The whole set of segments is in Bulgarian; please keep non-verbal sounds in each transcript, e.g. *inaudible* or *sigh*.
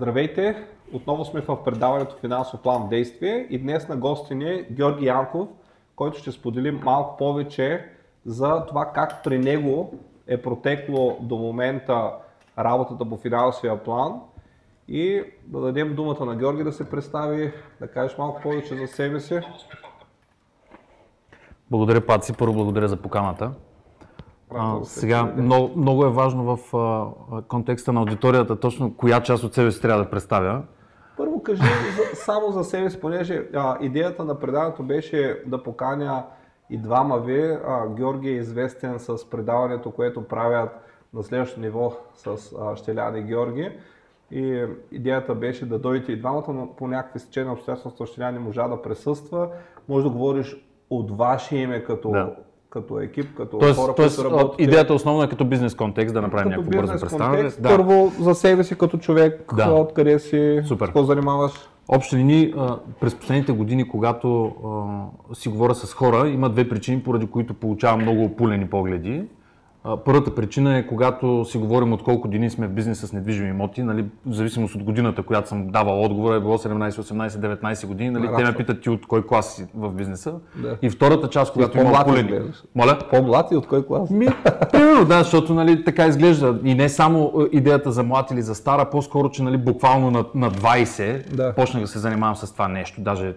Здравейте! Отново сме в предаването Финансов план в действие и днес на гости ни е Георги Янков, който ще сподели малко повече за това как при него е протекло до момента работата по финансовия план и да дадем думата на Георги да се представи, да кажеш малко повече за себе си. Благодаря, Паци. Първо благодаря за поканата. А, сега, много, много е важно в а, контекста на аудиторията точно коя част от себе си трябва да представя. Първо кажи за, само за себе си, понеже а, идеята на предаването беше да поканя и двама ви. А, Георги е известен с предаването, което правят на следващото ниво с а, Щелян и Георги. И идеята беше да дойдете и двамата, но по някакви стечени обстоятелства Щелян не можа да присъства. Може да говориш от ваше име като, Да. Като екип, като Тоест, хора, тоест които работите. идеята основно е като бизнес контекст, да направим някакво бързо представяне. Да. Първо за себе си като човек, Да. откъде си, Супер. с какво занимаваш. Общи линии, през последните години, когато а, си говоря с хора, има две причини, поради които получавам много опулени погледи. Първата причина е, когато си говорим от колко години сме в бизнес с недвижими имоти, нали, в зависимост от годината, която съм давал отговора, е било 17, 18, 19 години, нали, те ме питат ти от кой клас си в бизнеса. Да. И втората част, когато има изглеждаш. Моля? По-млад и от кой клас? Ми, примерно, да, защото нали, така изглежда. И не само е, идеята за млад или за стара, по-скоро, че нали, буквално на, на 20 Да. почнах да се занимавам с това нещо, даже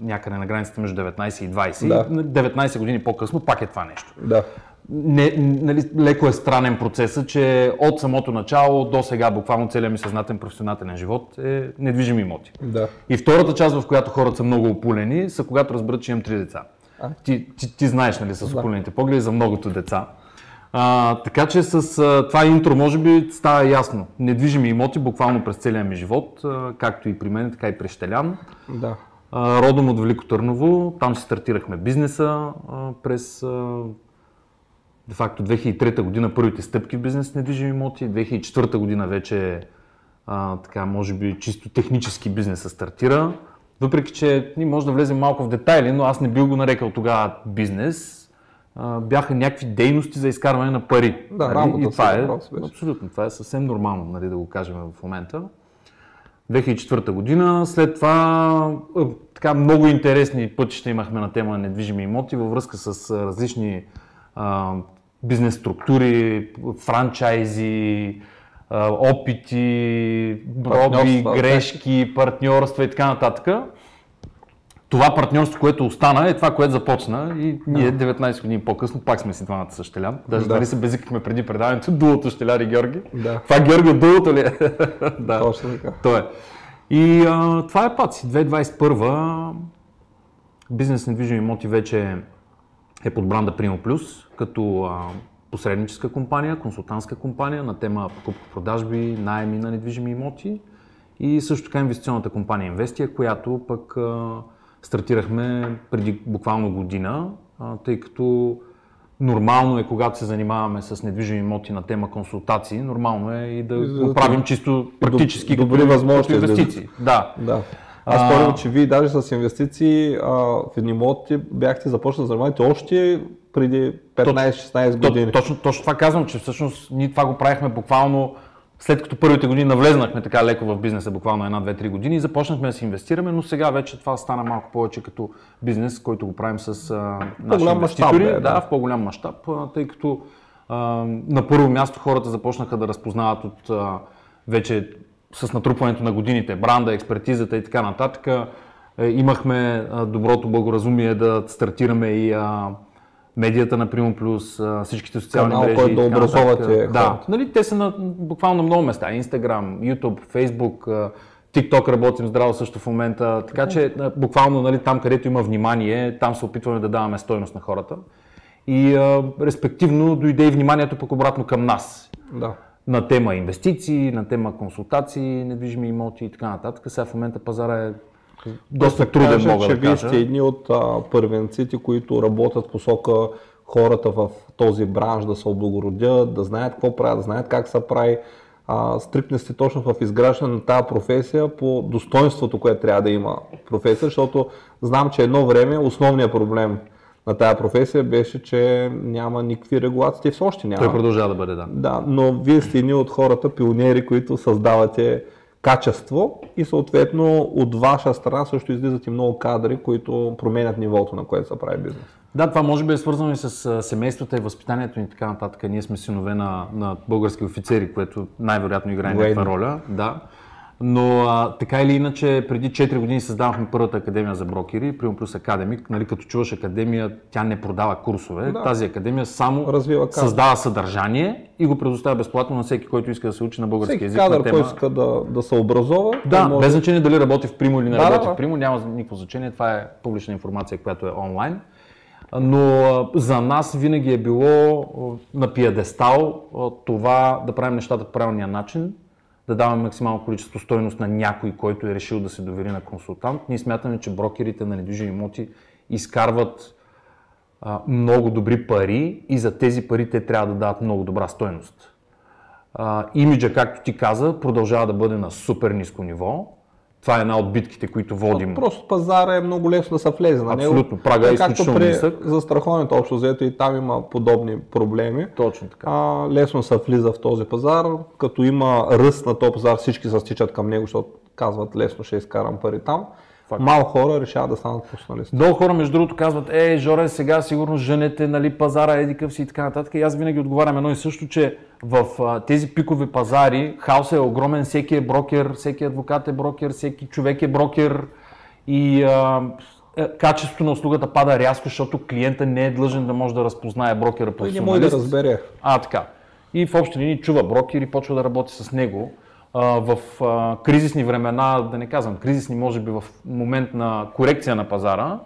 някъде на границата между 19 и 20. Да. И 19 години по-късно пак е това нещо. Да. Не, нали, леко е странен процесът, че от самото начало до сега, буквално целият ми съзнателен професионален живот е недвижими имоти. Да. И втората част, в която хората са много опулени, са когато разберат, че имам три деца. А? Ти, ти, ти знаеш, нали, с опулените погледи за многото деца. А, така че с а, това интро, може би, става ясно. Недвижими имоти буквално през целия ми живот, а, както и при мен, така и при Щелян. Да. А, родом от Велико Търново, там си стартирахме бизнеса а, през а, де факто 2003 година първите стъпки в бизнес недвижими имоти, 2004 година вече а, така, може би чисто технически бизнеса стартира. Въпреки, че ние може да влезем малко в детайли, но аз не бил го нарекал тогава бизнес. А, бяха някакви дейности за изкарване на пари. Да, работа и това е, абсолютно, това е съвсем нормално, нали, да го кажем в момента. 2004 година. След това така много интересни пътища имахме на тема недвижими имоти във връзка с различни а, бизнес структури, франчайзи, опити, проби, грешки, партньорства и така нататък. Това партньорство, което остана, е това, което започна и ние 19 години по-късно пак сме си двамата с Щелян. Даже Да. дали се безикахме преди предаването, дулото Щеляр и Георги. Да. Това Георги от дулото ли е? *laughs* да. Точно така. То е. И а, това е паци. 2021 бизнес недвижими имоти вече е под бранда Primo Plus, като а, посредническа компания, консултантска компания на тема покупко-продажби, найеми на недвижими имоти и също така инвестиционната компания Инвестия, която пък а, стартирахме преди буквално година, а, тъй като нормално е, когато се занимаваме с недвижими имоти на тема консултации, нормално е и да го правим чисто практически добри като, възможности, като инвестиции. Да. Да. Аз спомням, че вие даже с инвестиции а, в едни имоти бяхте започнали да занимавате още преди 15-16 То- години. Точно, точно това казвам, че всъщност ние това го правихме буквално след като първите години навлезнахме така леко в бизнеса, буквално една, две, три години и започнахме да си инвестираме, но сега вече това стана малко повече като бизнес, който го правим с а, наши по-голям мащаб инвеститори. е, да. да, в по-голям мащаб, тъй като а, на първо място хората започнаха да разпознават от а, вече с натрупването на годините, бранда, експертизата и така нататък. Е, имахме а, доброто благоразумие да стартираме и а, медията на Primo Plus, всичките социални Канал, мрежи. който да образовате. Да, нали, те са на, буквално на много места. Instagram, YouTube, Facebook, TikTok работим здраво също в момента. Така че а, буквално нали, там, където има внимание, там се опитваме да даваме стойност на хората. И а, респективно дойде и вниманието пък обратно към нас Да. На тема инвестиции, на тема консултации, недвижими имоти и така нататък. Сега в момента пазара е доста труден, кажа, мога че да вие кажа. сте едни от а, първенците, които работят в посока хората в този бранш да се облагородят, да знаят какво правят, да знаят как се прави. А, стрикни сте точно в изграждане на тази професия по достоинството, което трябва да има професия, защото знам, че едно време основният проблем на тази професия беше, че няма никакви регулации. Те все още няма. Той продължава да бъде, да. Да, но вие сте едни от хората, пионери, които създавате качество и съответно от ваша страна също излизат и много кадри, които променят нивото, на което се прави бизнес. Да, това може би е свързано и с семействата и възпитанието и така нататък. Ние сме синове на, на български офицери, което най-вероятно играе някаква роля. Да. Но а, така или иначе, преди 4 години създавахме първата академия за брокери, Primo Plus Academy. Нали, като чуваш академия, тя не продава курсове. Да. Тази академия само Развива създава съдържание и го предоставя безплатно на всеки, който иска да се учи на български всеки език. Кадър, на тема... който иска да, да се образова. Да, може... без значение дали работи в Primo или не да, работи да. в Primo, няма никакво значение. Това е публична информация, която е онлайн. Но за нас винаги е било на пиадестал това да правим нещата по правилния начин, да даваме максимално количество стойност на някой, който е решил да се довери на консултант. Ние смятаме, че брокерите на недвижими имоти изкарват а, много добри пари и за тези пари те трябва да дадат много добра стойност. А, имиджа, както ти каза, продължава да бъде на супер ниско ниво. Това е една от битките, които водим. Просто пазара е много лесно да се влезе на него. Абсолютно, прага е изключително при нисък. застраховането общо взето и там има подобни проблеми. Точно така. А, лесно се влиза в този пазар, като има ръст на този пазар, всички се стичат към него, защото казват лесно ще изкарам пари там. Факт. Малко хора решават да станат професионалисти. Много хора, между другото, казват, е, Жоре, сега сигурно женете, нали, пазара, едикъв си и така нататък. И аз винаги отговарям едно и също, че в а, тези пикови пазари хаосът е огромен, всеки е брокер, всеки адвокат е брокер, всеки човек е брокер и а, е, качеството на услугата пада рязко, защото клиента не е длъжен да може да разпознае брокера професионалист. Не може да разбере. А, така. И в общи линии чува брокер и почва да работи с него в кризисни времена, да не казвам кризисни, може би в момент на корекция на пазара,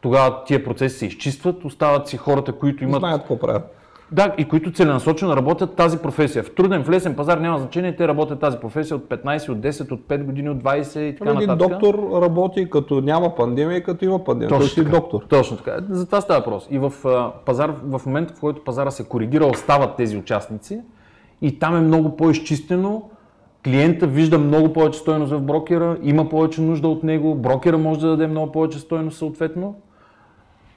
тогава тия процеси се изчистват, остават си хората, които имат... Знаят какво правят. Да, и които целенасочено работят тази професия. В труден, в лесен пазар няма значение, те работят тази професия от 15, от 10, от 5 години, от 20 и така Един нататък. доктор работи като няма пандемия и като има пандемия. Точно Той така, доктор. Точно така. За това става въпрос. И в пазар, в момента, в който пазара се коригира, остават тези участници и там е много по-изчистено, клиента вижда много повече стоеност в брокера, има повече нужда от него, брокера може да даде много повече стоеност съответно.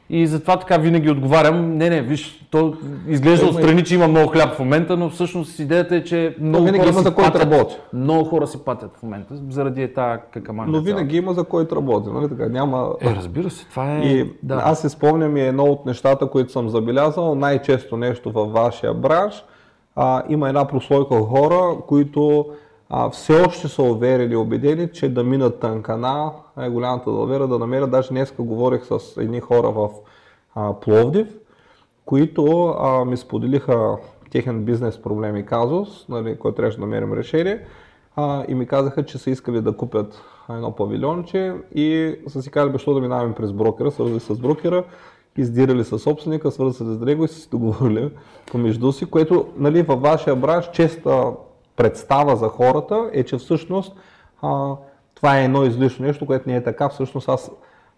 И затова така винаги отговарям, не, не, виж, то изглежда отстрани, че има много хляб в момента, но всъщност идеята е, че много хора има за който патят. работи. Много хора си патят в момента, заради е тази какаманка. Но винаги има за който работи, нали така? Няма... Е, разбира се, това е... И да. аз си спомням и едно от нещата, които съм забелязал, най-често нещо във вашия бранш, а, има една прослойка хора, които а, все още са уверени и убедени, че да минат тънкана е голямата далавера, да намерят. Даже днес говорих с едни хора в а, Пловдив, които а, ми споделиха техен бизнес проблем и казус, нали, който трябваше да намерим решение. А, и ми казаха, че са искали да купят едно павилионче и са си казали, защо да минаваме през брокера, свързали с брокера, издирали с собственика, свързали с него и са си договорили помежду си, което нали, във вашия бранш честа представа за хората е, че всъщност а, това е едно излишно нещо, което не е така. Всъщност аз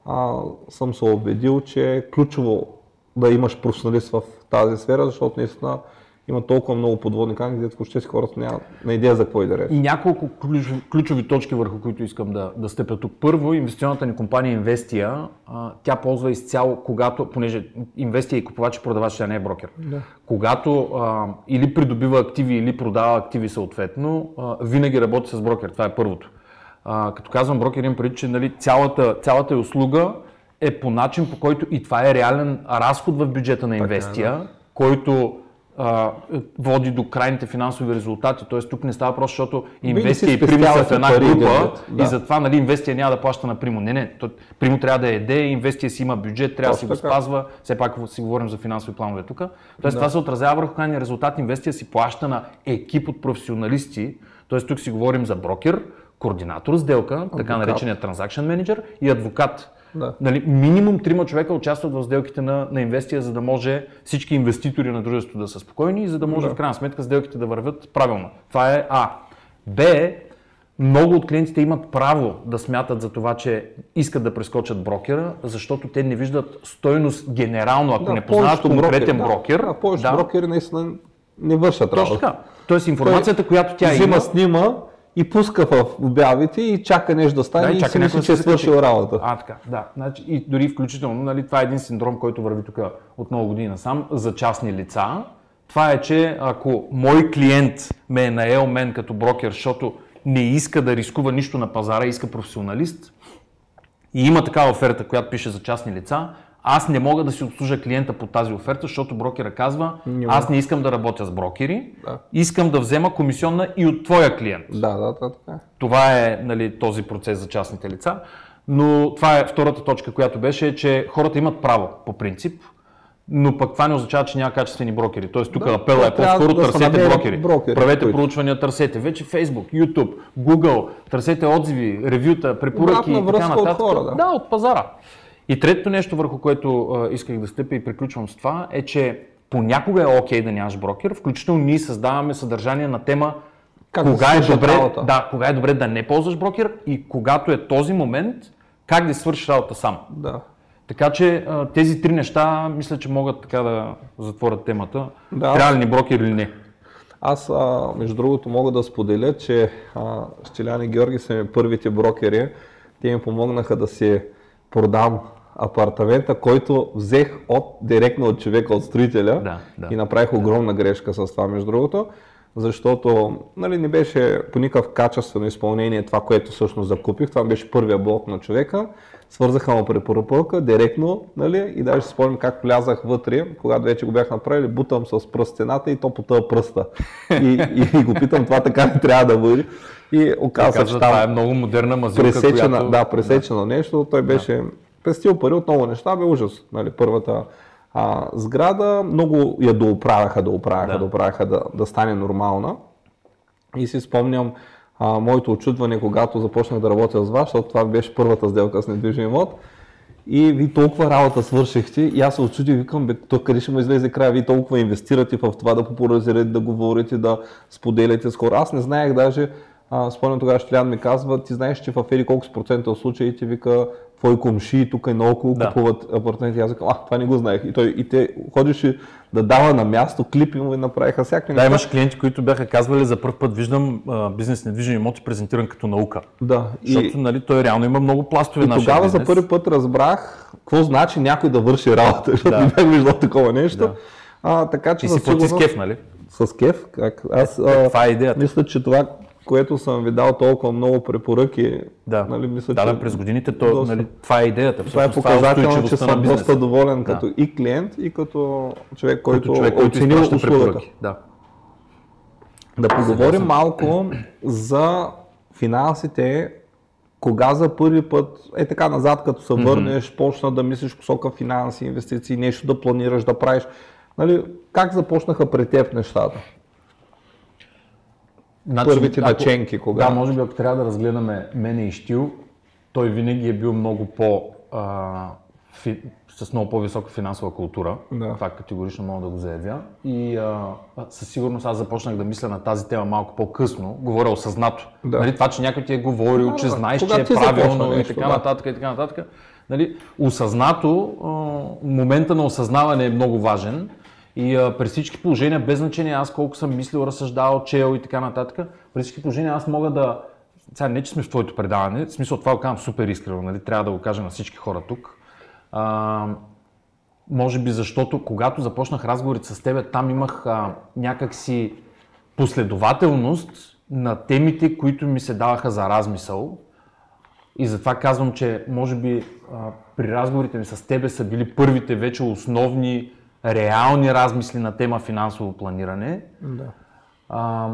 а, съм се убедил, че е ключово да имаш професионалист в тази сфера, защото наистина има толкова много подводни камъни, където въобще си хората нямат на идея за какво и да И няколко ключови, ключови точки, върху които искам да, да стъпя тук. Първо, инвестиционната ни компания Investia, а, тя ползва изцяло, когато, понеже Investia е купувач и продавач, тя не е брокер. Да. Когато а, или придобива активи, или продава активи съответно, а, винаги работи с брокер. Това е първото. А, като казвам брокер, имам преди, че нали, цялата, цялата услуга е по начин, по който и това е реален разход в бюджета на Инвестия, да. който а, води до крайните финансови резултати. Тоест тук не става просто, защото инвестия и Примо са в една група да. и затова нали, инвестия няма да плаща на Примо. Не, не. Примо трябва да еде, инвестия си има бюджет, трябва да си го спазва. Все пак си говорим за финансови планове тук. Тоест да. това се отразява върху крайния резултат. Инвестия си плаща на екип от професионалисти. Тоест тук си говорим за брокер, координатор сделка, адвокат. така наречения транзакшн менеджер и адвокат. Да. Нали, минимум трима човека участват в сделките на, на инвестия, за да може всички инвеститори на дружеството да са спокойни и за да може да. в крайна сметка сделките да вървят правилно. Това е А. Б. Много от клиентите имат право да смятат за това, че искат да прескочат брокера, защото те не виждат стойност генерално, ако да, не познават конкретен брокер. брокер. Да, повечето да. брокери наистина не вършат работа. Точно така. Тоест информацията, Той която тя взима, има... снима и пуска в обявите и чака нещо да стане да, и, и си мисли, че е свършил работа. А, така, да. Значи, и дори включително, нали, това е един синдром, който върви тук от много години насам, за частни лица. Това е, че ако мой клиент ме е наел мен като брокер, защото не иска да рискува нищо на пазара, иска професионалист и има такава оферта, която пише за частни лица, аз не мога да си обслужа клиента по тази оферта, защото брокера казва, Няма. аз не искам да работя с брокери, Да. искам да взема комисионна и от твоя клиент. Да, да, да, така. е. Това е нали, този процес за частните лица. Но това е втората точка, която беше, че хората имат право по принцип, но пък това не означава, че няма качествени брокери. Тоест тук Да, апела е по-скоро да се търсете брокери. брокери, Правете които- проучвания, търсете. Вече Facebook, YouTube, Google, търсете отзиви, ревюта, препоръки и така връзка от нататък. хора, да. да, от пазара. И третото нещо, върху което а, исках да стъпя и приключвам с това, е, че понякога е окей да нямаш брокер, включително ние създаваме съдържание на тема Как да кога си е, добре, работа. да, кога е добре да не ползваш брокер и когато е този момент, как да свършиш работа сам. Да. Така че тези три неща мисля, че могат така да затворят темата. Да. Трябва ли ни брокер или не? Аз, а, между другото, мога да споделя, че а, Щелян и Георги са ми първите брокери. Те ми помогнаха да си продам апартамента, който взех от, директно от човека, от строителя Да, да. и направих огромна грешка с това, между другото, защото нали, не беше по никакъв качествено изпълнение това, което всъщност закупих. Това беше първия блок на човека. Свързаха му препоръка директно нали, и даже си спомням как влязах вътре, когато вече го бях направили, бутам с пръст стената и то по тъя пръста. И, и, и го питам, това така не трябва да бъде. И оказа че там това е много модерна мазилка, пресечена, която... да, пресечено нещо. Той беше пестил пари от много неща, бе ужас. Нали, първата а, сграда, много я дооправяха, да оправяха, Да. оправяха да, да стане нормална. И си спомням а, моето очудване, когато започнах да работя с вас, защото това беше първата сделка с недвижим имот. И ви толкова работа свършихте и аз се очудих, викам, бе, то къде ще му излезе края, вие толкова инвестирате в това да популяризирате, да говорите, да споделяте с хора. Аз не знаех даже, спомням тогава Штилян ми казва, ти знаеш, че в ери колко с процента от случаите вика, твои комши тук и наоколо Да. купуват апартаменти. Аз викам, а, това не го знаех. И, той, и те ходеше да дава на място, клипи му и направиха всякакви Да, имаш клиенти, които бяха казвали за първ път виждам а, бизнес недвижими имоти презентиран като наука. Да, Защото нали, той реално има много пластове И нашия тогава за бизнес. първи път разбрах какво значи някой да върши работа, защото Да. не бях виждал такова нещо. Да. А, така че И си плати с кеф, нали? С кеф? Как? Аз Е, това е идеята. мисля, че това, което съм ви дал толкова много препоръки, Да, нали, мисля, да, че да, през годините то, доста. нали, това е идеята. това е Всъщност, показателно, че съм доста доволен Да. като и клиент, и като човек, който, Като човек, който оценил услугата. Да. Да поговорим малко за финансите. Кога за първи път, е така назад, като се върнеш, почна да мислиш посока финанси, инвестиции, нещо да планираш да правиш. Нали, как започнаха при теб нещата? Значи, Първите ако- наченки кога? Да, може би ако трябва да разгледаме мене и Штил, той винаги е бил много по... А, фи, с много по-висока финансова култура. Да. Това категорично мога да го заявя. И а, със сигурност аз започнах да мисля на тази тема малко по-късно. Говоря осъзнато. Да. Нали, това, че някой ти е говорил, Да, че да. знаеш, че е започна правилно и нещо, така да. нататък и така нататък. Нали, осъзнато, а, момента на осъзнаване е много важен. И а, при всички положения, без значение аз колко съм мислил, разсъждавал, чел и така нататък, при всички положения аз мога да... Сега не, че сме в твоето предаване, в смисъл това го казвам супер искрено, нали? трябва да го кажа на всички хора тук. А, може би защото когато започнах разговорите с теб, там имах а, някакси последователност на темите, които ми се даваха за размисъл. И затова казвам, че може би а, при разговорите ми с тебе са били първите вече основни, реални размисли на тема финансово планиране. Да. А,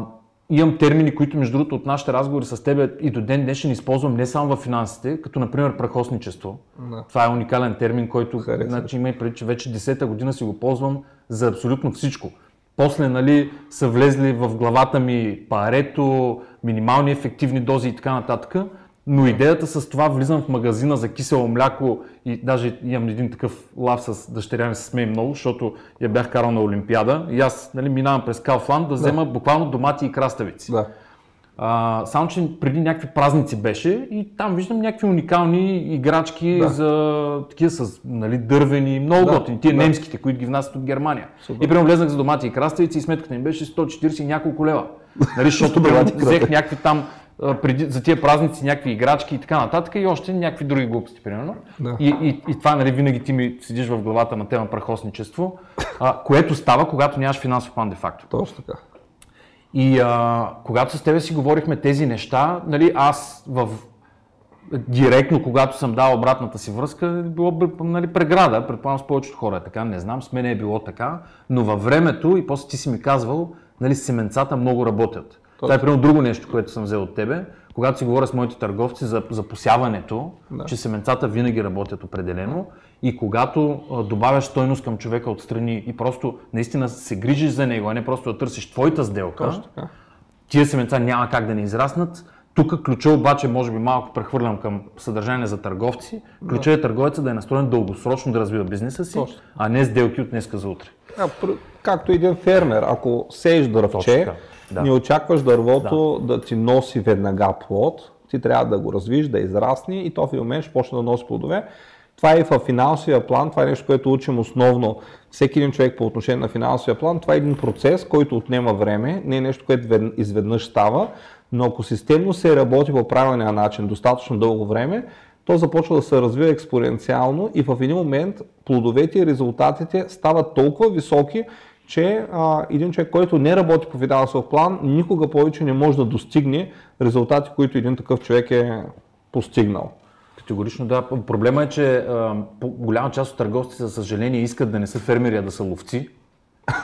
имам термини, които между другото от нашите разговори с теб и до ден днешен използвам не само в финансите, като например прахосничество. Да. Това е уникален термин, който Харесва. значи, има и преди, че вече 10-та година си го ползвам за абсолютно всичко. После нали, са влезли в главата ми парето, минимални ефективни дози и така нататък. Но идеята с това влизам в магазина за кисело мляко и даже имам един такъв лав с дъщеря ми се смее много, защото я бях карал на Олимпиада и аз нали, минавам през Калфланд да взема буквално домати и краставици. Да. А, само, че преди някакви празници беше и там виждам някакви уникални играчки Да. за такива с нали, дървени, много Да, готини, тия да. немските, които ги внасят от Германия. Супер. И примерно влезнах за домати и краставици и сметката ми беше 140 и няколко лева. *laughs* Нали, защото взех някакви там преди, за тия празници някакви играчки и така нататък и още някакви други глупости, примерно. Да. И, и, и това нали, винаги ти ми седиш в главата на тема прахосничество, а, което става, когато нямаш финансов план де факто. Точно така. И а, когато с тебе си говорихме тези неща, нали, аз в директно, когато съм дал обратната си връзка, е било нали, преграда. Предполагам с повечето хора е така, не знам, с мен е било така, но във времето и после ти си ми казвал, нали, семенцата много работят. Това е примерно друго нещо, което съм взел от тебе. Когато си говоря с моите търговци за, за посяването, да. че семенцата винаги работят определено и когато а, добавяш стойност към човека отстрани и просто наистина се грижиш за него, а не просто да търсиш твоята сделка, Точно тия семенца няма как да не израснат. Тук ключа обаче, може би малко прехвърлям към съдържание за търговци. Ключа да. е търговеца да е настроен дългосрочно да развива бизнеса си, Точно. а не сделки от днеска за утре. А, както един фермер, ако сееш дървче, да. не очакваш дървото да. да ти носи веднага плод, ти трябва да го развиш, да израсне и то в един момент ще почне да носи плодове. Това е и в финансовия план, това е нещо, което учим основно всеки един човек по отношение на финансовия план. Това е един процес, който отнема време, не е нещо, което изведнъж става, но ако системно се работи по правилния начин достатъчно дълго време, то започва да се развива експоненциално и в един момент плодовете и резултатите стават толкова високи, че а, един човек, който не работи по финансов план, никога повече не може да достигне резултати, които един такъв човек е постигнал. Категорично да. Проблема е, че а, голяма част от търговците, за съжаление, искат да не са фермери, а да са ловци.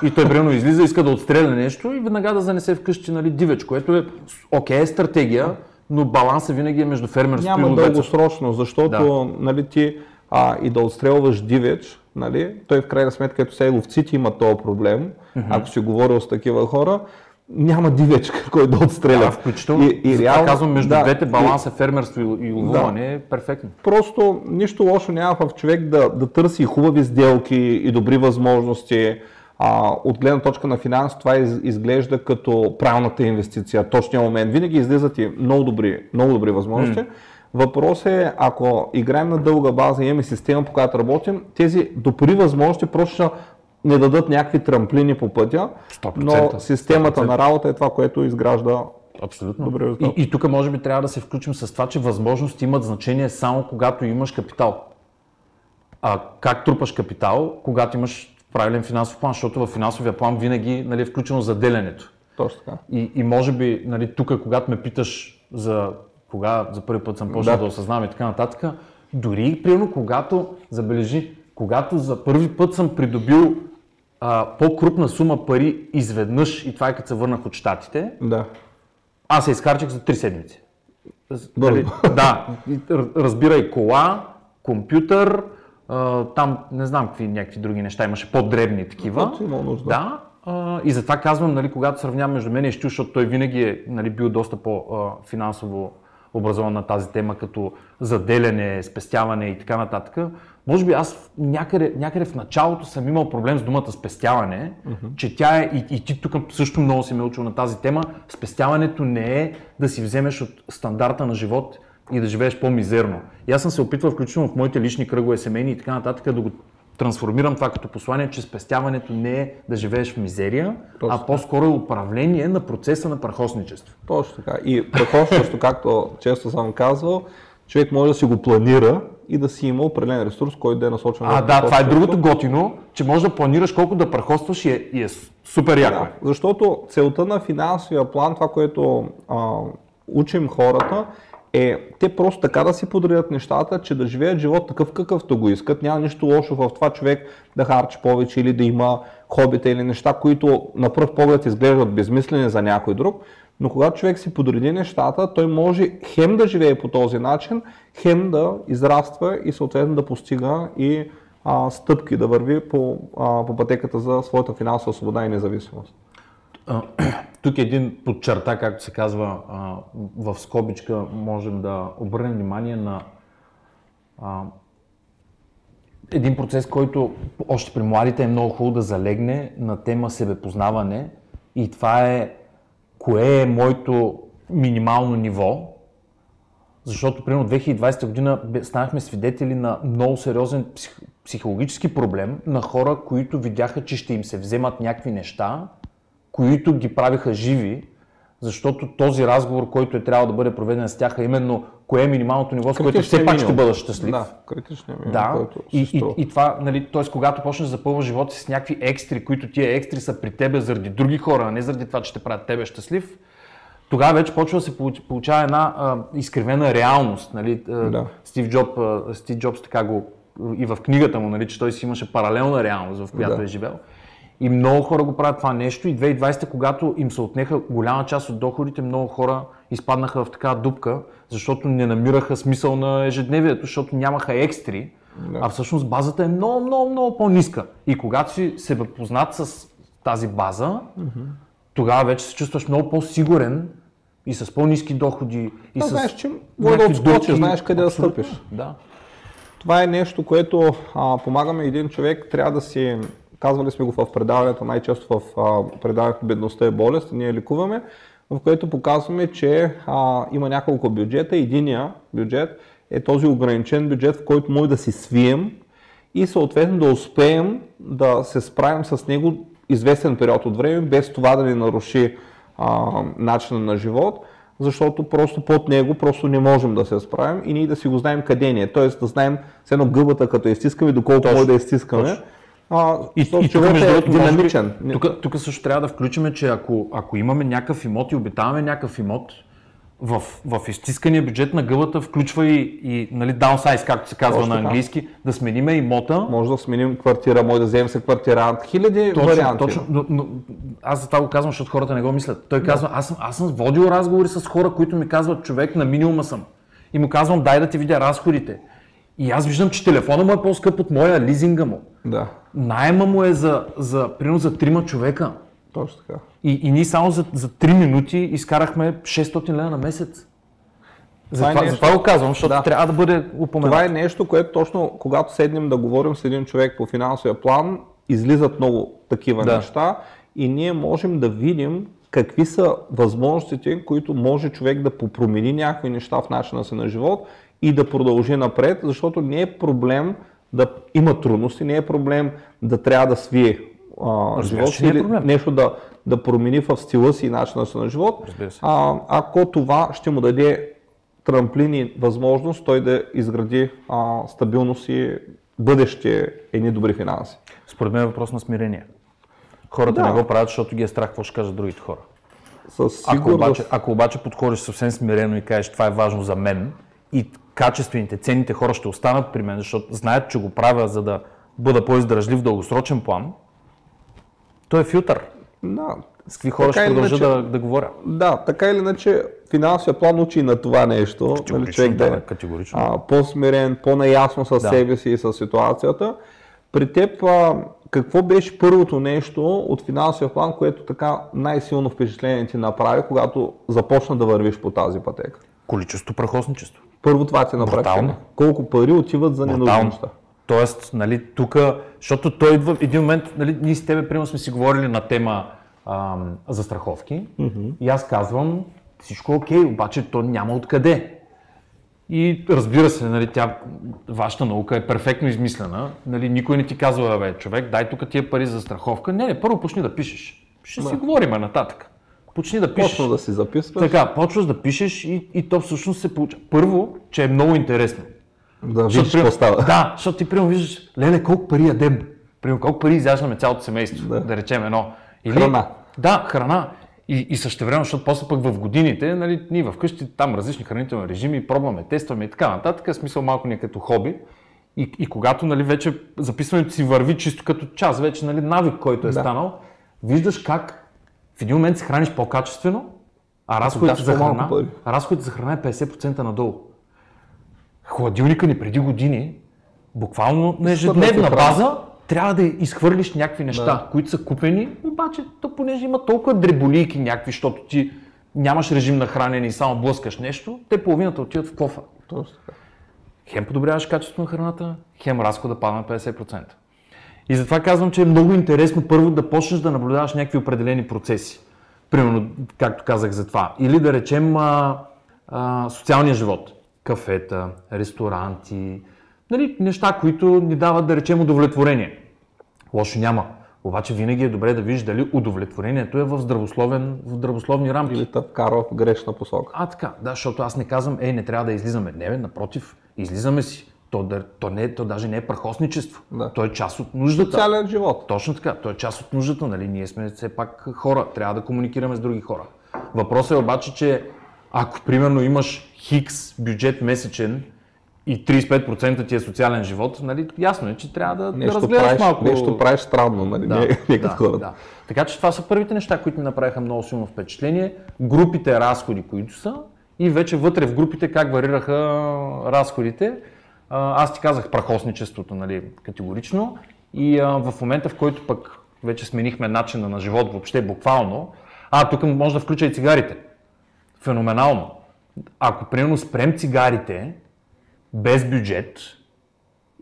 И той примерно излиза, иска да отстреля нещо и веднага да занесе вкъщи нали, дивеч, което е окей, е стратегия, но балансът винаги е между фермерството и Няма дългосрочно, защото да. нали, ти а, и да отстрелваш дивеч, нали, той в крайна сметка, като сега ловците имат този проблем, mm-hmm. ако си говорил с такива хора, няма дивеч, *laughs* кой да отстреля. Да, включително. И, и реално, казвам, между да, двете баланса и, фермерство и, и ловуване да, е перфектно. Просто нищо лошо няма в човек да, да търси хубави сделки и добри възможности. А, от гледна точка на финанс това из, изглежда като правилната инвестиция, точния момент. Винаги излизат и много добри, много добри възможности. Mm. Въпрос е, ако играем на дълга база и имаме система, по която работим, тези добри възможности просто не дадат някакви трамплини по пътя, 100%, но системата 100%. на работа е това, което изгражда Абсолютно. Добре и, и тук може би трябва да се включим с това, че възможности имат значение само когато имаш капитал. А как трупаш капитал, когато имаш правилен финансов план, защото в финансовия план винаги нали, е включено заделянето. Точно така. И, и може би нали, тук, когато ме питаш за кога за първи път съм почнал да, да осъзнавам и така нататък, дори примерно когато, забележи, когато за първи път съм придобил а, по-крупна сума пари изведнъж и това е като се върнах от щатите, да. аз се изкарчих за 3 седмици. Дали, да, *laughs* разбирай кола, компютър, а, там не знам какви някакви други неща, имаше по-дребни такива. нужда. Да, а, и затова казвам, нали, когато сравнявам между мен и Щу, защото той винаги е нали, бил доста по-финансово образован на тази тема, като заделяне, спестяване и така нататък. Може би аз някъде, някъде в началото съм имал проблем с думата спестяване, uh-huh. че тя е, и, и ти тук също много си ме учил на тази тема, спестяването не е да си вземеш от стандарта на живот и да живееш по-мизерно. И аз съм се опитвал, включително в моите лични кръгове семейни и така нататък, да го трансформирам това като послание, че спестяването не е да живееш в мизерия, Точно. а по-скоро е управление на процеса на прахосничество. Точно така. И прахосничество, както често съм казвал, човек може да си го планира и да си има определен ресурс, който да е насочен А, да, това е другото готино, че можеш да планираш колко да прахостваш и е, и е супер яко. Да, защото целта на финансовия план, това, което а, учим хората, е те просто така да си подредят нещата, че да живеят живот такъв какъвто го искат. Няма нищо лошо в това човек да харчи повече или да има хобита или неща, които на пръв поглед изглеждат безмислени за някой друг. Но когато човек си подреди нещата, той може хем да живее по този начин, хем да израства и съответно да постига и а, стъпки, да върви по, а, по пътеката за своята финансова свобода и независимост. *clears throat* Тук един подчерта, както се казва в скобичка, можем да обърнем внимание на един процес, който още при младите е много хубаво да залегне на тема себепознаване и това е кое е моето минимално ниво, защото примерно 2020 година станахме свидетели на много сериозен психологически проблем на хора, които видяха, че ще им се вземат някакви неща които ги правиха живи, защото този разговор, който е трябвало да бъде проведен с тях, е именно кое е минималното ниво, с което все пак ще бъда щастлив. Да, критичният минимум, Да, който и, и, и това, нали, т.е. когато почнеш да запълваш живота си с някакви екстри, които тия екстри са при тебе заради други хора, а не заради това, че те правят тебе щастлив, тогава вече почва да се получ- получава една а, изкривена реалност. Нали? Да. Стив, Джоб, а, Стив Джобс така го и в книгата му, нали, че той си имаше паралелна реалност, в която Да. е живел. И много хора го правят това нещо и 2020, когато им се отнеха голяма част от доходите, много хора изпаднаха в такава дупка, защото не намираха смисъл на ежедневието, защото нямаха екстри, Да. а всъщност базата е много, много, много по-ниска. И когато си се познат с тази база, тогава вече се чувстваш много по-сигурен и с по-низки доходи. И Да, с знаеш, че може да отскочиш, знаеш къде да Абсолютно. стъпиш. Да. Това е нещо, което а, помагаме един човек, трябва да си, казвали сме го в предаването, най-често в предаването Бедността е болест, ние ликуваме, в което показваме, че а, има няколко бюджета. Единия бюджет е този ограничен бюджет, в който може да си свием и съответно да успеем да се справим с него известен период от време, без това да ни наруши а, начина на живот, защото просто под него просто не можем да се справим и ние да си го знаем къде ни е. Тоест да знаем с едно гъбата като я изтискаме, доколко може да я изтискаме. точно. А, И, и тук, между е другото, би, динамичен. Тук, тук също трябва да включим, че ако, ако имаме някакъв имот и обитаваме някакъв имот, в, в изтискания бюджет на гъбата включва и, и нали, downsize, както се казва Точно на така. английски, да смениме имота. Може да сменим квартира, може да вземем се квартирант. Хиляди Точно, варианти. точно. Но, но, аз за това го казвам, защото хората не го мислят. Той казва, аз съм, аз съм водил разговори с хора, които ми казват, човек на минимума съм. И му казвам, дай да ти видя разходите. И аз виждам, че телефона му е по-скъп от моя, лизинга му. Да, Найема му е за, за, примерно за трима човека. точно така. И, и ние само за, за 3 минути изкарахме 600 лева на месец. Това е Затова, нещо- затова го казвам, защото Да. трябва да бъде упоменато. Това е нещо, което точно когато седнем да говорим с един човек по финансовия план, излизат много такива Да. неща и ние можем да видим какви са възможностите, които може човек да попромени някакви неща в начина си на живот и да продължи напред, защото не е проблем да има трудности, не е проблем да трябва да свие а, Разбира живот се, си не е или нещо да, да промени в стила си и начина си на живот, а, ако това ще му даде трамплин и възможност той да изгради а, стабилност и бъдеще едни добри финанси. Според мен е въпрос на смирение. Хората Да. не го правят, защото ги е страх какво ще кажат другите хора. Със Ако сигурност. обаче, ако обаче подходиш съвсем смирено и кажеш това е важно за мен и качествените, ценните хора ще останат при мен, защото знаят, че го правя за да бъда по-издръжлив в дългосрочен план, то е филтър. Да, С какви хора Така ще продължа иначе- да, да говоря. да, така или иначе финансовия план учи на това нещо. Нали, човек да да, е категорично. а, по-смирен, по-наясно с Да. себе си и с ситуацията. При теб а, какво беше първото нещо от финансовия план, което така най-силно впечатление ти направи, когато започна да вървиш по тази пътека? Количество прахосничество. Първо това ти направи. Брутално. Колко пари отиват за ненужни неща? Тоест, нали, тук, защото той идва в един момент, нали, ние с тебе, примерно, сме си говорили на тема ам, за страховки и аз казвам, всичко окей, обаче то няма откъде. И разбира се, нали, тя, вашата наука е перфектно измислена. Нали, никой не ти казва, бе, човек, дай тук тия пари за страховка. Не, не, първо почни да пишеш. Ще си говорим нататък. Почни да пишеш. Почна да си записваш, Така, почваш да пишеш и, и то всъщност се получава. Първо, че е много интересно. да Защото, какво става. Да, защото ти примерно виждаш, леле, колко пари ядем. Примерно, колко пари изяждаме цялото семейство, Да. да, речем едно. Или, Храна. Да, храна. И, и също време, защото после пък в годините, нали, ние вкъщи там различни хранителни режими, пробваме, тестваме и така нататък, смисъл малко ни е като хоби. И, и когато нали, вече записването си върви чисто като час, вече нали, навик, който е Да. станал, виждаш как в един момент се храниш по-качествено, а разходите за храна, разходите за храна е 50% надолу. Хладилника ни преди години, буквално на ежедневна база, трябва да изхвърлиш някакви неща, Да. които са купени, обаче то понеже има толкова дреболийки някакви, защото ти нямаш режим на хранене и само блъскаш нещо, те половината отиват в кофа. Точно така. Хем подобряваш качеството на храната, хем разхода пада на 50%. И затова казвам, че е много интересно първо да почнеш да наблюдаваш някакви определени процеси. Примерно, както казах за това. Или да речем а, а, социалния живот. Кафета, ресторанти, нали, неща, които ни дават да речем удовлетворение. Лошо няма. Обаче винаги е добре да видиш дали удовлетворението е в, здравословен, в здравословни рамки. Или те в грешна посока. А, така, да, защото аз не казвам, ей, не трябва да излизаме. Не, бе, напротив, излизаме си. То, да- то, не, то даже не е прахосничество. Да. То е част от нуждата. Социален живот. Точно така, то е част от нуждата, нали? Ние сме все пак хора, трябва да комуникираме с други хора. Въпросът е обаче, че ако примерно имаш хикс бюджет месечен и 35% ти е социален живот, нали, ясно е, че трябва да, да Нещо разгледаш правиш, малко. нещо правиш странно, нали? Да, не, да, хората. да. Така че това са първите неща, които ми направиха много силно впечатление. Групите разходи, които са и вече вътре в групите как варираха разходите. Аз ти казах прахосничеството, нали, категорично. И а, в момента, в който пък вече сменихме начина на живот въобще буквално, а тук може да включа и цигарите. Феноменално. Ако примерно спрем цигарите без бюджет,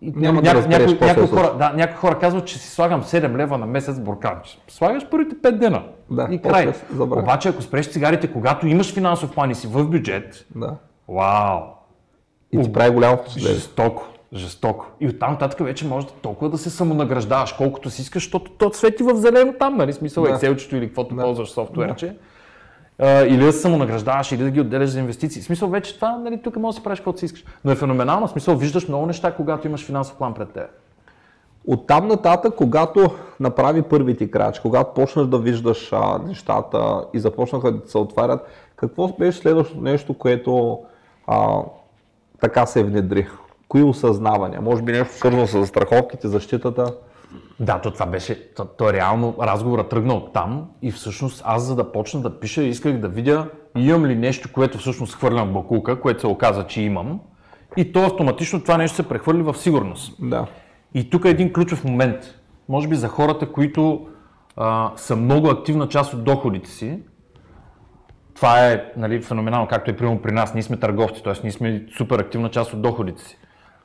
Няма да разбереш някои, някои, хора, да, някои хора казват, че си слагам 7 лева на месец бурканче. Слагаш първите 5 дена Да, и край. Обаче ако спреш цигарите, когато имаш финансов план и си в бюджет, Да. вау, И ти прави голямо впечатление. жестоко, жестоко. И оттам нататък вече може да толкова да се самонаграждаваш, колкото си искаш, защото то свети в зелено там, нали? Смисъл Да. Excel-чето или каквото ползваш софтуерче. А, или да се самонаграждаваш, или да ги отделяш за инвестиции. В смисъл вече това, нали, тук можеш да си правиш каквото си искаш. Но е феноменално, в смисъл виждаш много неща, когато имаш финансов план пред теб. От там нататък, когато направи първите крачки, когато почнеш да виждаш а, нещата и започнаха да се отварят, какво беше следващото нещо, което а, така се внедри? Кои осъзнавания? Може би нещо свързано с страховките, защитата? Да, то това беше, то, то реално разговорът тръгна от там и всъщност аз за да почна да пиша исках да видя имам ли нещо, което всъщност хвърлям в бакулка, което се оказа, че имам и то автоматично това нещо се прехвърли в сигурност. Да. И тук е един ключов момент, може би за хората, които а, са много активна част от доходите си, това е нали, феноменално, както е примерно при нас. Ние сме търговци, т.е. ние сме супер активна част от доходите си.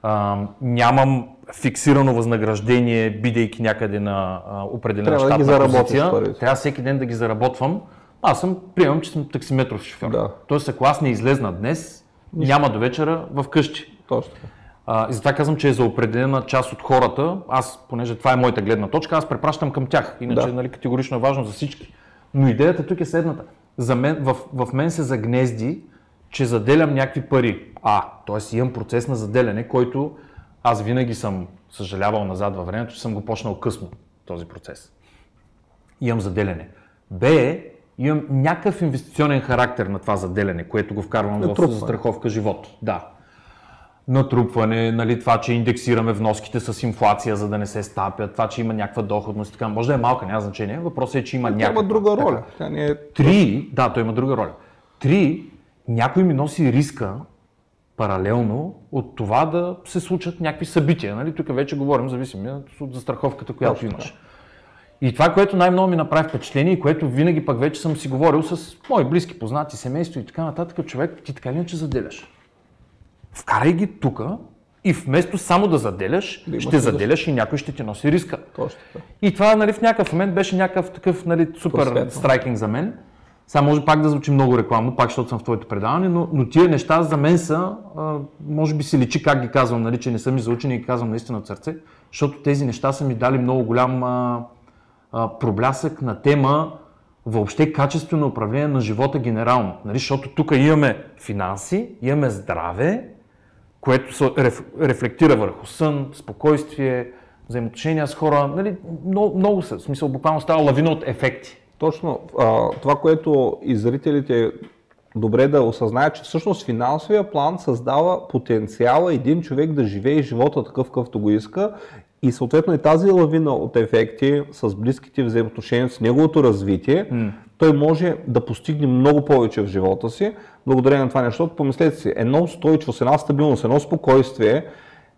А, нямам фиксирано възнаграждение, бидейки някъде на а, определена Трябва да ги щатна заработиш позиция. парите. Трябва всеки ден да ги заработвам. Аз съм, приемам, че съм таксиметров шофьор. Да. Тоест, ако аз не излезна днес, няма до вечера в къщи. Точно. А, и затова казвам, че е за определена част от хората. Аз, понеже това е моята гледна точка, аз препращам към тях. Иначе Да. нали, категорично е важно за всички. Но идеята тук е следната. За мен, в, в мен се загнезди, че заделям някакви пари. А, т.е. имам процес на заделяне, който аз винаги съм съжалявал назад във времето, че съм го почнал късно този процес. Имам заделяне. Б, имам някакъв инвестиционен характер на това заделяне, което го вкарвам в Натрупване. застраховка живот. Да натрупване, нали, това, че индексираме вноските с инфлация, за да не се стапят, това, че има някаква доходност и така. Може да е малка, няма значение. Въпросът е, че има някаква. има друга Така. роля. Тя не е... Три, да, той има друга роля. Три, някой ми носи риска паралелно от това да се случат някакви събития. Нали? Тук вече говорим, зависимо от застраховката, която Точно имаш. И това, което най-много ми направи впечатление и което винаги пък вече съм си говорил с мои близки познати, семейство и така нататък, човек, ти така или иначе заделяш. Вкарай ги тук и вместо само да заделяш, Да ще заделяш и някой ще ти носи риска. Точно. И това нали, в някакъв момент беше някакъв такъв нали, супер Просветно. страйкинг за мен. Сега може пак да звучи много рекламно, пак защото съм в твоето предаване, но, но тия неща за мен са, а, може би си личи как ги казвам, нали, че не са ми заучени и ги казвам наистина от сърце, защото тези неща са ми дали много голям а, а, проблясък на тема въобще качество на управление на живота генерално. Нали, защото тук имаме финанси, имаме здраве, което се реф, рефлектира върху сън, спокойствие, взаимоотношения с хора. Нали, много, много са. В смисъл, буквално става лавина от ефекти. Точно. А, това, което и зрителите добре да осъзнаят, че всъщност финансовия план създава потенциала един човек да живее живота такъв, какъвто го иска и съответно и тази лавина от ефекти с близките взаимоотношения, с неговото развитие, той може да постигне много повече в живота си, благодарение на това нещо. Помислете си, едно устойчивост, една стабилност, едно спокойствие,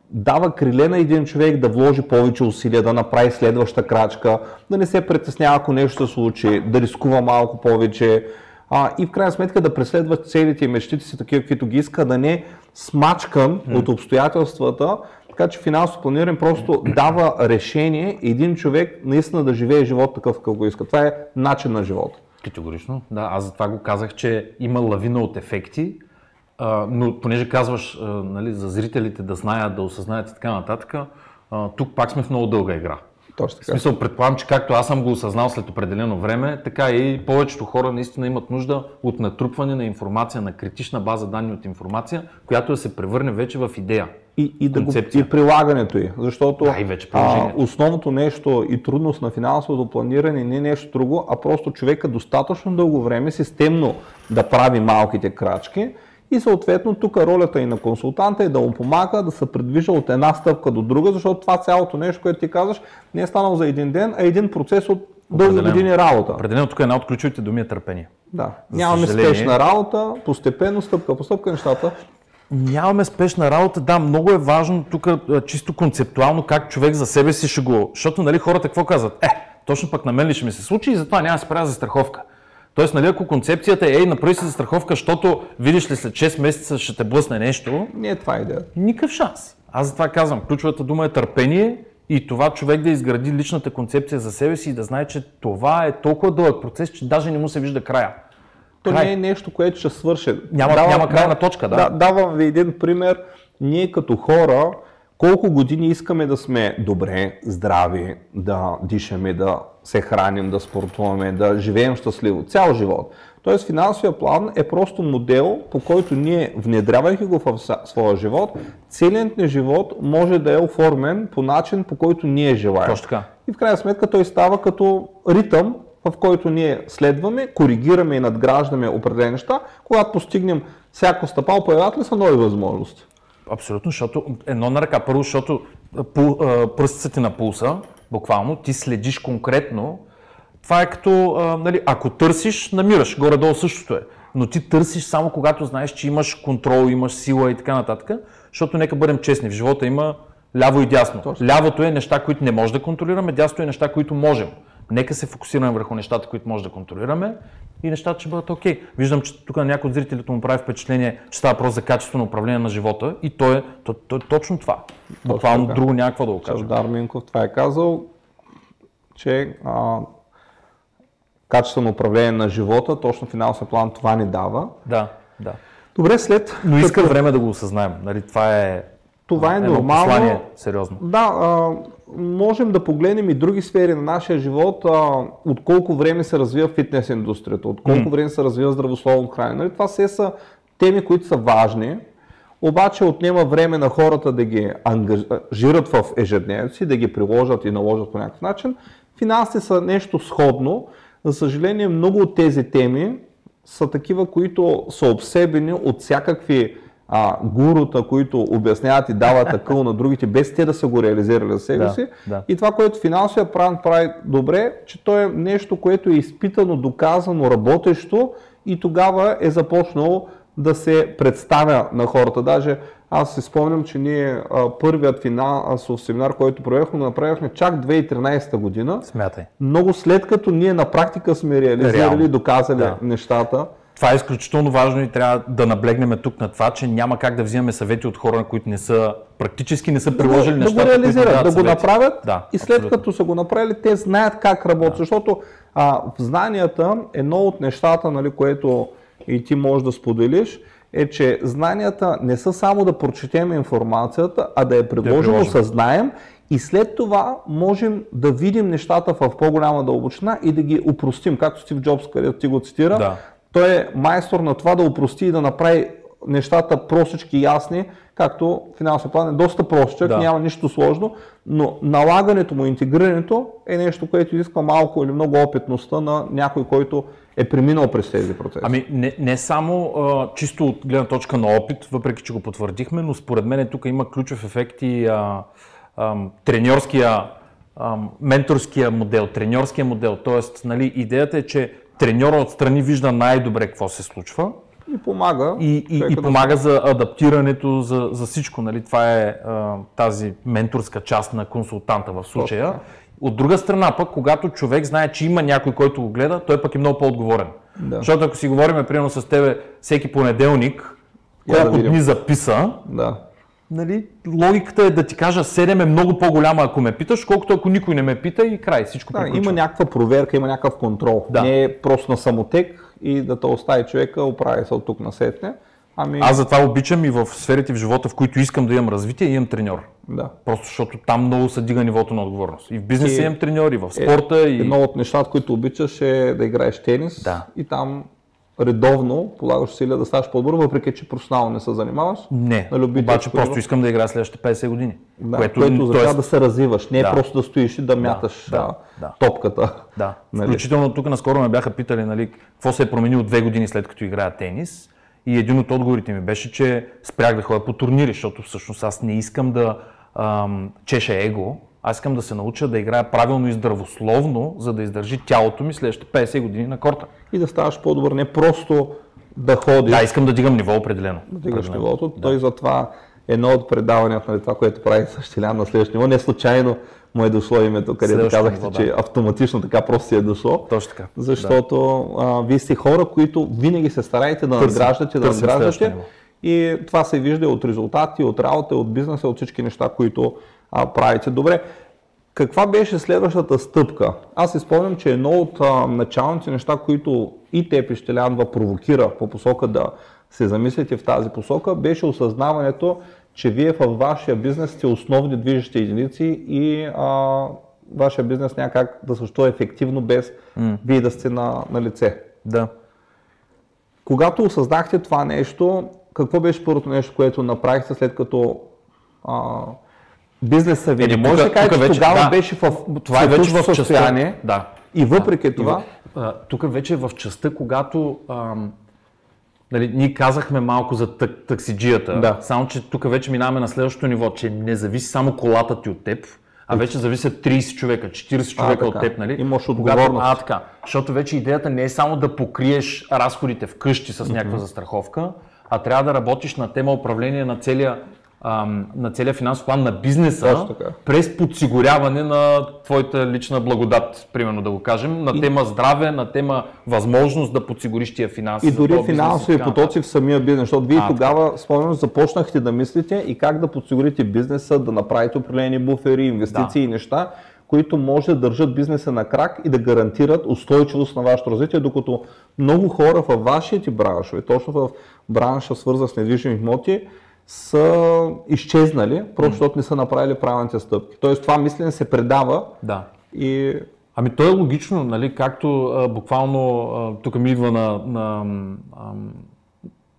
дава криле на един човек да вложи повече усилия, да направи следваща крачка, да не се притеснява, ако нещо се случи, да рискува малко повече а, и в крайна сметка да преследва целите и мечтите си такива, каквито ги иска, да не смачкан от обстоятелствата, така че финансово планиране просто дава решение един човек наистина да живее живот такъв, какъв го иска. Това е начин на живота. Категорично. Да, аз затова го казах, че има лавина от ефекти, а, но понеже казваш а, нали, за зрителите да знаят, да осъзнаят и така нататък, а, тук пак сме в много дълга игра. Точно В така. смисъл, предполагам, че както аз съм го осъзнал след определено време, така и повечето хора наистина имат нужда от натрупване на информация, на критична база данни от информация, която да се превърне вече в идея. И, и, да го, и прилагането й. Защото Да, и вече приложението. основното нещо и трудност на финансовото планиране не е нещо друго, а просто човека достатъчно дълго време системно да прави малките крачки и съответно тук ролята и на консултанта е да му помага да се придвижа от една стъпка до друга, защото това цялото нещо, което ти казваш, не е станало за един ден, а е един процес от дълги години работа. Определено тук е една от ключовите думи е търпение. Да. За Нямаме съжаление- спешна работа, постепенно, стъпка по стъпка нещата. Нямаме спешна работа, да, много е важно тук чисто концептуално как човек за себе си ще го... Защото нали, хората какво казват? Е, точно пък на мен ли ще ми се случи и затова няма да се правя за страховка. Тоест, нали, ако концепцията е, ей, направи се за страховка, защото видиш ли след 6 месеца ще те блъсне нещо, Не е това идеята. никакъв шанс. Аз затова казвам, ключовата дума е търпение и това човек да изгради личната концепция за себе си и да знае, че това е толкова дълъг процес, че даже не му се вижда края. То Край. не е нещо, което ще свърши. Няма- няма крайна точка, да. Давам ви един пример. Ние като хора, колко години искаме да сме добре, здрави, да дишаме, да се храним, да спортуваме, да живеем щастливо, цял живот. Тоест финансовия план е просто модел, по който ние, внедрявайки го в своя живот, целият ни живот може да е оформен по начин, по който ние желаем. Точно така. И в крайна сметка той става като ритъм, в който ние следваме, коригираме и надграждаме определени неща. Когато постигнем всяко стъпало, появяват ли са нови възможности? Абсолютно, защото едно на ръка. Първо, защото пръстите ти на пулса, буквално, ти следиш конкретно. Това е като, а, нали, ако търсиш, намираш, горе-долу същото е. Но ти търсиш само когато знаеш, че имаш контрол, имаш сила и така нататък. Защото нека бъдем честни, в живота има ляво и дясно. Точно. Лявото е неща, които не може да контролираме, дясното е неща, които можем. Нека се фокусираме върху нещата, които може да контролираме и нещата ще бъдат окей. Виждам, че тук на някой от зрителите му прави впечатление, че става въпрос за качество на управление на живота и то е, то, то е точно това. Буквално друго няма какво да го кажа. Чавдар Минков това е казал, че а, качествено управление на живота, точно финансов план това ни дава. Да, да. Добре, след Но иска време да го осъзнаем. Нали, това е, това е нормално. послание, сериозно. Да, а, можем да погледнем и други сфери на нашия живот, а, от колко време се развива фитнес индустрията, от колко време се развива здравословно хранене. Нали, това все са теми, които са важни, обаче отнема време на хората да ги ангажират в ежедневието си, да ги приложат и наложат по някакъв начин. Финансите са нещо сходно. За съжаление, много от тези теми са такива, които са обсебени от всякакви а, гурута, които обясняват и дават акъл на другите, без те да са го реализирали за себе Да, си. да. И това, което финансовия план прави добре, че то е нещо, което е изпитано, доказано, работещо и тогава е започнало да се представя на хората. Даже аз си спомням, че ние а, първият финансов семинар, който проведохме, направихме чак 2013 година. Смятай. Много след като ние на практика сме реализирали Реално. и доказали Да. нещата. Това е изключително важно и трябва да наблегнем тук на това, че няма как да взимаме съвети от хора, които не са практически не са приложили да, нещата, го реализират, които да дават го съвети. направят Да, и след абсолютно. като са го направили, те знаят как работят, защото а, в знанията едно от нещата, нали, което и ти можеш да споделиш, е, че знанията не са само да прочетем информацията, а да я приложим, приложим. осъзнаем и след това можем да видим нещата в по-голяма дълбочина и да ги упростим, както Стив Джобс, където ти го цитира. Да. Той е майстор на това да упрости и да направи нещата простички и ясни, както финансов план е доста простичък, Да. няма нищо сложно, но налагането му, интегрирането е нещо, което изисква малко или много опитността на някой, който е преминал през тези процеси. Ами не, не само а, чисто от гледна точка на опит, въпреки че го потвърдихме, но според мен тук има ключов ефект и а, а, треньорския, а, менторския модел, треньорския модел. Тоест, нали, идеята е, че треньора отстрани вижда най-добре какво се случва и помага. и, и, и да- помага за адаптирането, за, за всичко. Нали? Това е а, тази менторска част на консултанта в случая. Точно. От друга страна пък, когато човек знае, че има някой, който го гледа, той пък е много по-отговорен. Да. Защото ако си говорим, примерно с тебе всеки понеделник, да колко видим. дни записа, Да. Нали, логиката е да ти кажа 7 е много по-голяма, ако ме питаш, колкото ако никой не ме пита и край, всичко Да, приключва. има някаква проверка, има някакъв контрол. Да. Не е просто на самотек и да те остави човека, оправи се от тук на сетне. Ами, Аз затова обичам и в сферите в живота, в които искам да имам развитие, имам треньор. да. Просто защото там много се дига нивото на отговорност. И в бизнеса И- имам треньор, и в спорта, и... Едно от нещата, които обичаш е да играеш тенис Да. и там редовно полагаш усилия да ставаш по-добър, въпреки че професионално не се занимаваш. Не, на любителско обаче просто ниво. искам да играя следващите 50 години. Да, което, което означава тоест- да се развиваш, не е Да. просто да стоиш и да мяташ да, а, да. топката. Да. *laughs* Нали? Включително тук наскоро ме бяха питали, нали, какво се е променило две години след като играя тенис. И един от отговорите ми беше, че спрях да ходя по турнири, защото всъщност аз не искам да ам, чеша его, аз искам да се науча да играя правилно и здравословно, за да издържи тялото ми следващите 50 години на корта. И да ставаш по-добър, не просто да ходиш, Да, искам да дигам ниво определено. да дигаш Определено. нивото. Той затова едно от предаванията, нали, това, което прави същелян на следващото ниво, не случайно му е дошло името, където Следващото казахте, да. че автоматично така просто си е дошло. Точно така. Защото а, вие сте хора, които винаги се стараете да Търсим- надграждате, да надграждате. И това се вижда от резултати, от работа, от бизнеса, от всички неща, които а, правите. Добре, каква беше следващата стъпка? Аз си спомням, че едно от а, началните неща, които и те Пещелянва провокира по посока да се замислите в тази посока, беше осъзнаването, че вие във вашия бизнес сте основни движещи единици и а, вашия бизнес няма как да съществува ефективно без вие да сте на, на лице. Да. Когато осъзнахте това нещо, какво беше първото нещо, което направихте след като а, бизнеса ви Е, не може да кажа, тука че вече- тогава да. беше в Това е вече в цветущо частта. състояние Да. и въпреки Да. това, И а, Тук вече е в частта, когато ам, нали, ние казахме малко за так, таксиджията, Да. само че тук вече минаваме на следващото ниво, че не зависи само колата ти от теб, а вече зависят 30 човека, 40 човека от така. теб, нали? Имаш Когато- отговорност. А, така. Защото вече идеята не е само да покриеш разходите вкъщи с някаква застраховка, а трябва да работиш на тема управление на целия ам, на целия финансов план на бизнеса, през подсигуряване на твоята лична благодат, примерно да го кажем, на тема здраве, на тема възможност да подсигуриш тия финанси. и дори финансови потоци в самия бизнес, защото вие А, тогава, спомням, започнахте да мислите и как да подсигурите бизнеса, да направите определени буфери, инвестиции и неща, които може да държат бизнеса на крак и да гарантират устойчивост на вашето развитие, докато много хора във вашите браншове, точно в бранша свързан с недвижими имоти, са изчезнали, просто защото не са направили правилните стъпки. Тоест това мислене се предава Да. и Ами то е логично, нали, както а, буквално а, тук ми идва на, на, ам,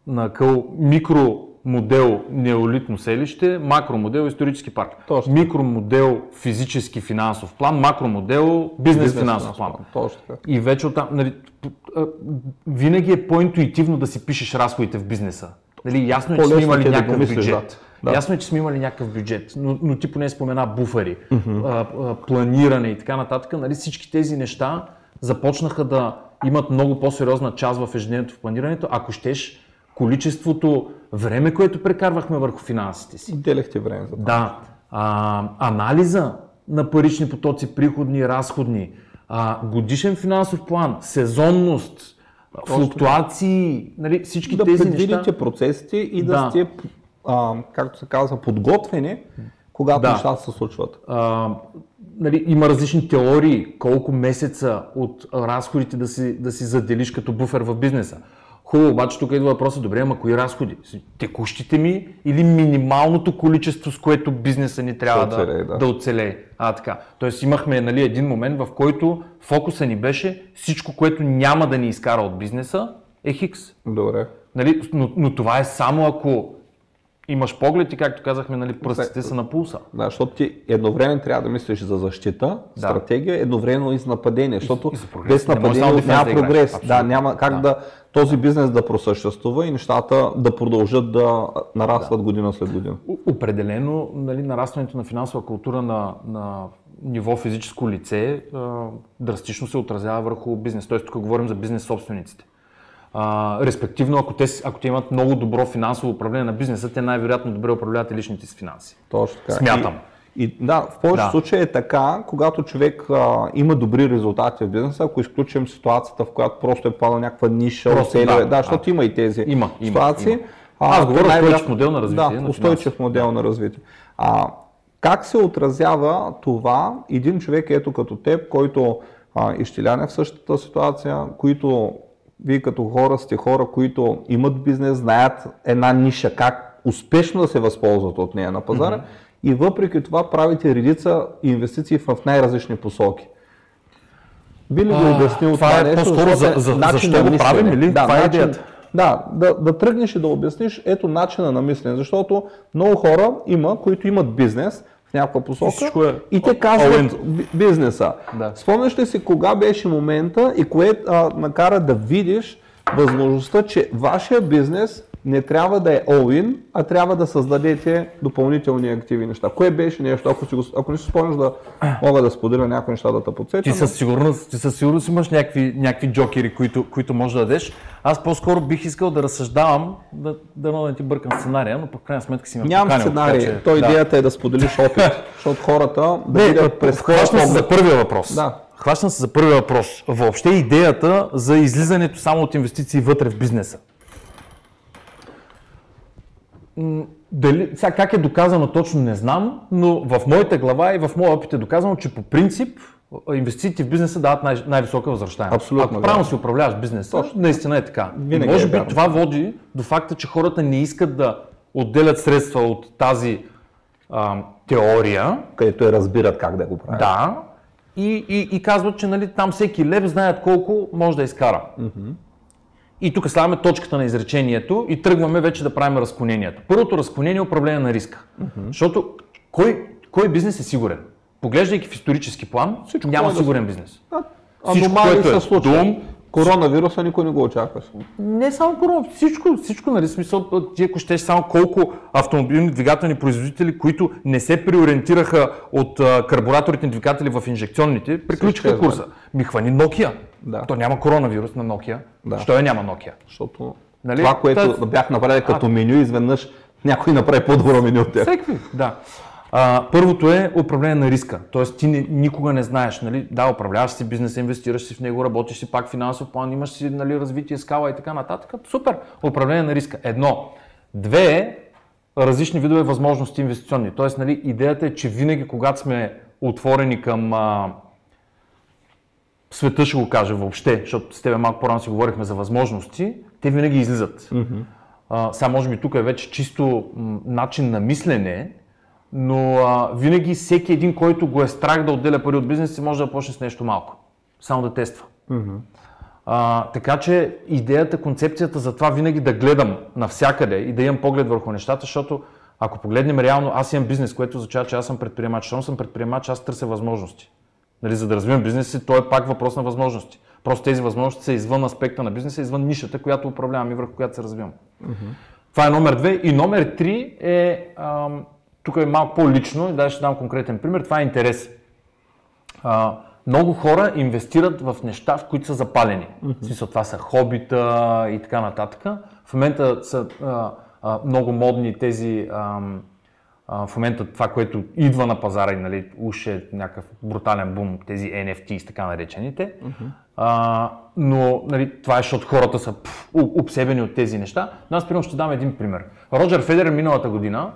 на къл микромодел неолитно селище, макромодел исторически парк. Точно. Микромодел физически финансов план, макромодел бизнес, финансов план. Точно така. И вече оттам, нали, а, винаги е по-интуитивно да си пишеш разходите в бизнеса. Нали, ясно е, че сме имали да някакъв бюджет. да. Ясно е, че сме имали някакъв бюджет, но, но ти поне спомена буфери, а, а, планиране и така нататък. Нали, всички тези неща започнаха да имат много по-сериозна част в ежедневието в планирането, ако щеш количеството време, което прекарвахме върху финансите си. Отделяхте време за това. Да, а, анализа на парични потоци, приходни, разходни, а, годишен финансов план, сезонност, флуктуации, нали, всички да тези предвидите неща. процесите и да, Да. сте, а, както се казва, подготвени, когато Да. нещата се случват. А, нали, има различни теории, колко месеца от разходите да си, да си заделиш като буфер в бизнеса. Хубаво, обаче тук идва въпросът, добре, ама кои разходи? Текущите ми или минималното количество, с което бизнеса ни трябва Да да, оцелее, да. да. да оцелее? А, така. Тоест имахме нали, един момент, в който фокуса ни беше всичко, което няма да ни изкара от бизнеса, е хикс. Добре. Нали, но, но това е само ако имаш поглед и както казахме, нали, пръстите са на пулса. Да, защото ти едновременно трябва да мислиш за защита, стратегия, едновременно и за нападение, защото и за прогрес. без нападение няма да играеш. прогрес. Да, няма как да. Този бизнес да просъществува и нещата да продължат да нарастват година след година. Определено нали, нарастването на финансова култура на, на ниво физическо лице а, драстично се отразява върху бизнес. Тоест тук говорим за бизнес собствениците. А, респективно, ако те, ако те имат много добро финансово управление на бизнеса, те най-вероятно добре управляват и личните си финанси. Точно така. Смятам. И, и да, в повечето Да. случаи е така, когато човек а, има добри резултати в бизнеса, ако изключим ситуацията, в която просто е падал някаква ниша, Просто, да, да, да, защото има и тези Има, има, ситуации. има. Аз говоря то най-вероятно- устойчив модел на развитие Да, на устойчив модел на развитие. А, как се отразява това един човек ето като теб, който а, изчеляне в същата ситуация, които вие като хора сте хора, които имат бизнес, знаят една ниша, как успешно да се възползват от нея на пазара и въпреки това правите редица инвестиции в най-различни посоки. Би ли го обяснил това това, е нещо? по-скоро за- за- начин защо на го правим, или? Да, Това е начин- идеята. Да, да, да тръгнеш и да обясниш ето начина на мислене, защото много хора има, които имат бизнес в някаква посока всичко е и те казват би- бизнеса. Да. Спомняш ли си кога беше момента и кое а, накара да видиш възможността, че вашия бизнес не трябва да е all-in, а трябва да създадете допълнителни активи неща. Кое беше нещо, ако, си го, ако не си спомняш да *clears throat* мога да споделя някои неща да те подсетя. Ти със сигурност, ти със сигурност имаш някакви, някакви джокери, които, които можеш да дадеш. Аз по-скоро бих искал да разсъждавам, да, да не ти бъркам сценария, но по крайна сметка си ме Нямам поканил, сценарий. така че- То да. идеята е да споделиш *laughs* опит, защото хората да Не, видят през хващам се за първия въпрос. Да. Хващам се за първия въпрос. Въобще идеята за излизането само от инвестиции вътре в бизнеса. Дали, сега как е доказано точно не знам, но в моята глава и в моя опит е доказано, че по принцип инвестициите в бизнеса дават най- най-висока възвръщаемост. Абсолютно, Ако да. правилно си управляваш бизнеса, наистина е така. Винаги И може е би вярно. това води до факта, че хората не искат да отделят средства от тази а, теория, където е разбират как да го правят. да, и, и, и казват, че нали, там всеки лев знаят колко може да изкара. И тук слагаме точката на изречението и тръгваме вече да правим разклонението. Първото разклонение е управление на риска. Защото кой, кой бизнес е сигурен? Поглеждайки в исторически план, Всичко няма може да сигурен бизнес. А, Всичко, което е случват. дум, Коронавируса никой не го очакваше. не само корона, всичко, всичко, нали, смисъл, ти ако щеш само колко автомобилни двигателни производители, които не се преориентираха от а, карбураторите двигатели в инжекционните, приключиха изчезвали. курса. Ми хвани Nokia. Да. То няма коронавирус на Nokia. Да. Що я няма Nokia? Защото Нали? това, което Та- бях направили като меню, изведнъж някой направи по-добро меню от тях. Всеки, да. А, първото е управление на риска. Тоест ти не, никога не знаеш, нали? да, управляваш си бизнеса, инвестираш си в него, работиш си пак финансов план, имаш си нали, развитие, скала и така нататък. Супер! Управление на риска. Едно. Две, различни видове възможности инвестиционни. Тоест, нали, идеята е, че винаги, когато сме отворени към а, света, ще го кажа въобще, защото с тебе малко по-рано си говорихме за възможности, те винаги излизат. А, сега може би тук е вече чисто м, начин на мислене, но а, винаги всеки един, който го е страх да отделя пари от бизнеса, може да почне с нещо малко. Само да тества. А, така че идеята, концепцията за това винаги да гледам навсякъде и да имам поглед върху нещата, защото ако погледнем реално, аз имам бизнес, което означава, че аз съм предприемач. Щом съм предприемач, аз търся възможности. Нали, за да развивам бизнеса то е пак въпрос на възможности. Просто тези възможности са извън аспекта на бизнеса, извън нишата, която управлявам и върху която се развивам. Това е номер две. И номер три е, ам, тук е малко по-лично, и даже ще дам конкретен пример, това е интерес. А, много хора инвестират в неща, в които са запалени. В смисъл, това са хобита и така нататък. В момента са а, а, много модни тези, ам, а, в момента това, което идва на пазара и нали, уж е някакъв брутален бум, тези NFT с така наречените. А, но нали, това е, защото хората са пф, обсебени от тези неща. Но аз примерно ще дам един пример. Роджер Федерер миналата година